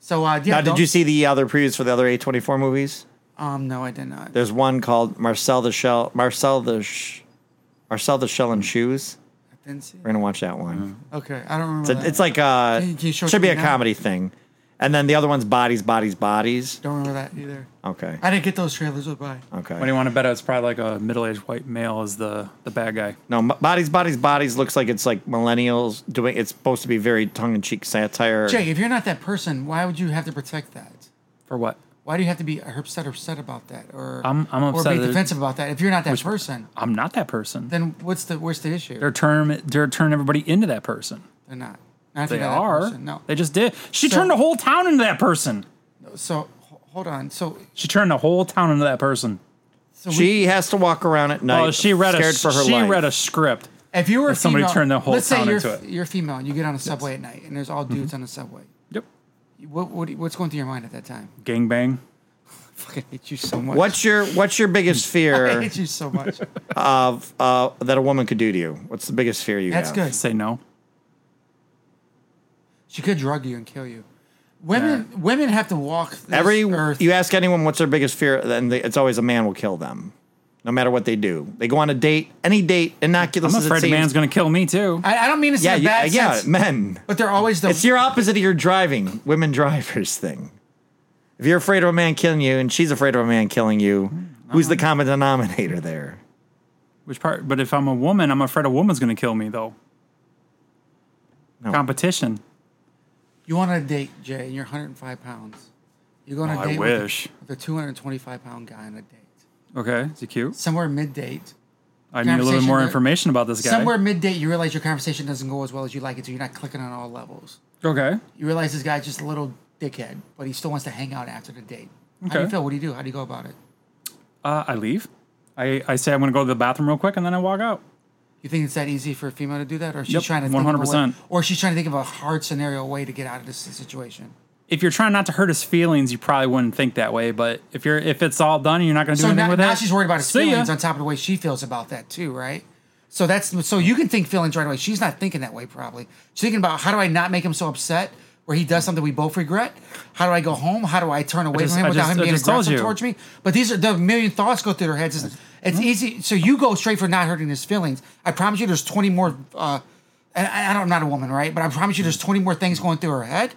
Speaker 5: So uh, yeah,
Speaker 3: now, did
Speaker 5: don't-
Speaker 3: you see the other previews for the other A24 movies?
Speaker 5: Um, no, I did not.
Speaker 3: There's one called Marcel the Shell. Marcel the Sh- Marcel the Shell and Shoes.
Speaker 5: I didn't see.
Speaker 3: We're gonna watch that one.
Speaker 5: Okay, I don't remember.
Speaker 3: It's, a-
Speaker 5: that.
Speaker 3: it's like uh,
Speaker 5: Can you- can you show it
Speaker 3: should
Speaker 5: to
Speaker 3: be
Speaker 5: me
Speaker 3: a
Speaker 5: now?
Speaker 3: comedy thing, and then the other one's Bodies, Bodies, Bodies.
Speaker 5: don't remember that either.
Speaker 3: Okay.
Speaker 5: I didn't get those trailers. Goodbye.
Speaker 3: Okay.
Speaker 4: What do you want to bet? It's probably like a middle-aged white male is the the bad guy.
Speaker 3: No, M- Bodies, Bodies, Bodies looks like it's like millennials doing. It's supposed to be very tongue-in-cheek satire.
Speaker 5: Jay, if you're not that person, why would you have to protect that?
Speaker 4: For what?
Speaker 5: Why do you have to be upset or upset about that, or
Speaker 4: I'm- I'm
Speaker 5: or be defensive about that? If you're not that person,
Speaker 4: I'm not that person.
Speaker 5: then what's the where's the issue?
Speaker 4: They're turn they're turning everybody into that person.
Speaker 5: They're not. Not
Speaker 4: They
Speaker 5: you're not that
Speaker 4: are.
Speaker 5: person, No.
Speaker 4: They just did. She
Speaker 5: So-
Speaker 4: turned the whole town into that person.
Speaker 5: So hold on. So
Speaker 4: She turned the whole town into that person.
Speaker 5: so we,
Speaker 3: She has to walk around at night.
Speaker 4: Oh, she read a
Speaker 3: for her
Speaker 4: she
Speaker 3: life.
Speaker 4: read a script.
Speaker 5: if you were
Speaker 4: if somebody turned the whole
Speaker 5: let's say
Speaker 4: town
Speaker 5: you're,
Speaker 4: into it.
Speaker 5: you're female and you get on a subway at night and there's all dudes mm-hmm. on the subway.
Speaker 4: Yep.
Speaker 5: What, what what's going through your mind at that time?
Speaker 4: Gangbang. [laughs]
Speaker 5: fucking hate you so much.
Speaker 3: What's your What's your biggest [laughs]
Speaker 5: I
Speaker 3: fear
Speaker 5: hate you so much.
Speaker 3: of uh, that a woman could do to you? What's the biggest fear you
Speaker 5: That's
Speaker 3: have?
Speaker 5: good.
Speaker 4: Say no.
Speaker 5: She could drug you and kill you. Women women have to walk this
Speaker 3: Every
Speaker 5: earth.
Speaker 3: you ask anyone what's their biggest fear, then they, it's always a man will kill them, no matter what they do. They go on a date, any date, innocuous
Speaker 4: I'm afraid a man's going to kill me too.
Speaker 5: I, I don't mean to say
Speaker 3: yeah,
Speaker 5: a
Speaker 3: yeah,
Speaker 5: bad
Speaker 3: yeah,
Speaker 5: sense,
Speaker 3: men.
Speaker 5: but they're always the.
Speaker 3: It's your opposite of your driving, women drivers thing. If you're afraid of a man killing you and she's afraid of a man killing you, who's the common denominator there?
Speaker 4: Which part? But if I'm a woman, I'm afraid a woman's going to kill me though.
Speaker 3: No.
Speaker 4: Competition.
Speaker 5: you want a date, Jay, and you're 105 pounds. You go on a
Speaker 4: Oh, I
Speaker 5: date with a-
Speaker 4: wish.
Speaker 5: with a 225 pound guy on a date.
Speaker 4: Okay, is he cute?
Speaker 5: Somewhere mid date,
Speaker 4: I need a little bit more
Speaker 5: that-
Speaker 4: information about this guy.
Speaker 5: somewhere mid date, you realize your conversation doesn't go as well as you like it, so you're not clicking on all levels.
Speaker 4: Okay.
Speaker 5: You realize this guy's just a little dickhead, but he still wants to hang out after the date. How do you feel? What do you do? How do you go about it?
Speaker 4: Uh, I leave. I, I say I'm going to go to the bathroom real quick and then I walk out.
Speaker 5: You think it's that easy for a female to do that, or she's
Speaker 4: Yep,
Speaker 5: trying to think of a way-
Speaker 4: 100%.
Speaker 5: or she's trying to think of a hard scenario way to get out of this situation?
Speaker 4: If you're trying not to hurt his feelings, you probably wouldn't think that way. But if you're if it's all done and you're not going to do
Speaker 5: So
Speaker 4: anything
Speaker 5: now,
Speaker 4: with
Speaker 5: now
Speaker 4: it,
Speaker 5: she's worried about his
Speaker 4: see ya.
Speaker 5: feelings on top of the way she feels about that too, right? So that's so you can think feelings right away. She's not thinking that way probably. She's thinking about how do I not make him so upset where he does something we both regret? How do I go home? How do I turn away
Speaker 4: just-
Speaker 5: from him
Speaker 4: I
Speaker 5: without
Speaker 4: just-
Speaker 5: him being aggressive towards me? But these are the million thoughts go through their heads. It's, it's easy. So you go straight for not hurting his feelings. I promise you, there's 20 more. Uh, I, I don't, I'm not a woman, right? But I promise you, there's 20 more things going through her head.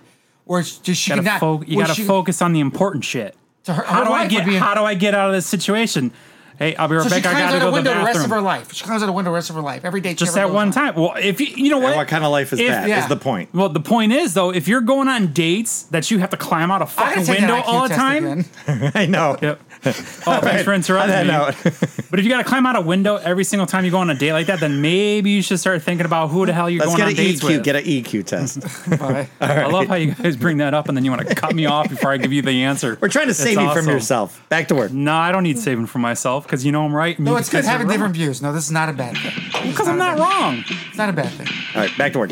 Speaker 5: Or it's just she
Speaker 4: You gotta,
Speaker 5: cannot.
Speaker 4: fo- you gotta
Speaker 5: she-
Speaker 4: focus on the important shit.
Speaker 5: To her-
Speaker 4: how
Speaker 5: her
Speaker 4: do I get
Speaker 5: would
Speaker 4: how do I get out of this situation? Hey, I'll be right
Speaker 5: So
Speaker 4: back. I gotta
Speaker 5: out
Speaker 4: go to the
Speaker 5: window the rest of her
Speaker 4: bathroom.
Speaker 5: life. She climbs out a window the rest of her life. Every day.
Speaker 4: Just that one
Speaker 5: on.
Speaker 4: time. Well, if you you know what?
Speaker 3: And what kind of life is
Speaker 4: If-
Speaker 3: that? Is
Speaker 5: yeah.
Speaker 3: the point.
Speaker 4: Well, the point is though, if you're going on dates that you have to climb out a
Speaker 5: I
Speaker 4: fucking
Speaker 5: gotta take that
Speaker 4: window all the time. [laughs]
Speaker 3: I know.
Speaker 4: Yep. Oh, thanks for
Speaker 3: On
Speaker 4: interrupting
Speaker 3: that
Speaker 4: me.
Speaker 3: note, [laughs]
Speaker 4: But if you got to climb out a window every single time you go on a date like that, then maybe you should start thinking about who the hell you're
Speaker 3: let's
Speaker 4: going
Speaker 3: get
Speaker 4: on
Speaker 3: an
Speaker 4: dates
Speaker 3: EQ.
Speaker 4: with.
Speaker 3: Get an EQ test. [laughs] [laughs]
Speaker 5: Bye.
Speaker 4: I love how you guys bring that up and then you want to cut me off before I give you the answer.
Speaker 3: We're trying to
Speaker 4: It's
Speaker 3: save you from
Speaker 4: awesome.
Speaker 3: yourself. Back to work.
Speaker 4: No, I don't need saving for myself because you know I'm right.
Speaker 5: No, it's good having different views. No, this is not a bad thing.
Speaker 4: Because I'm not wrong.
Speaker 5: It's not a bad thing.
Speaker 3: All right, back to work.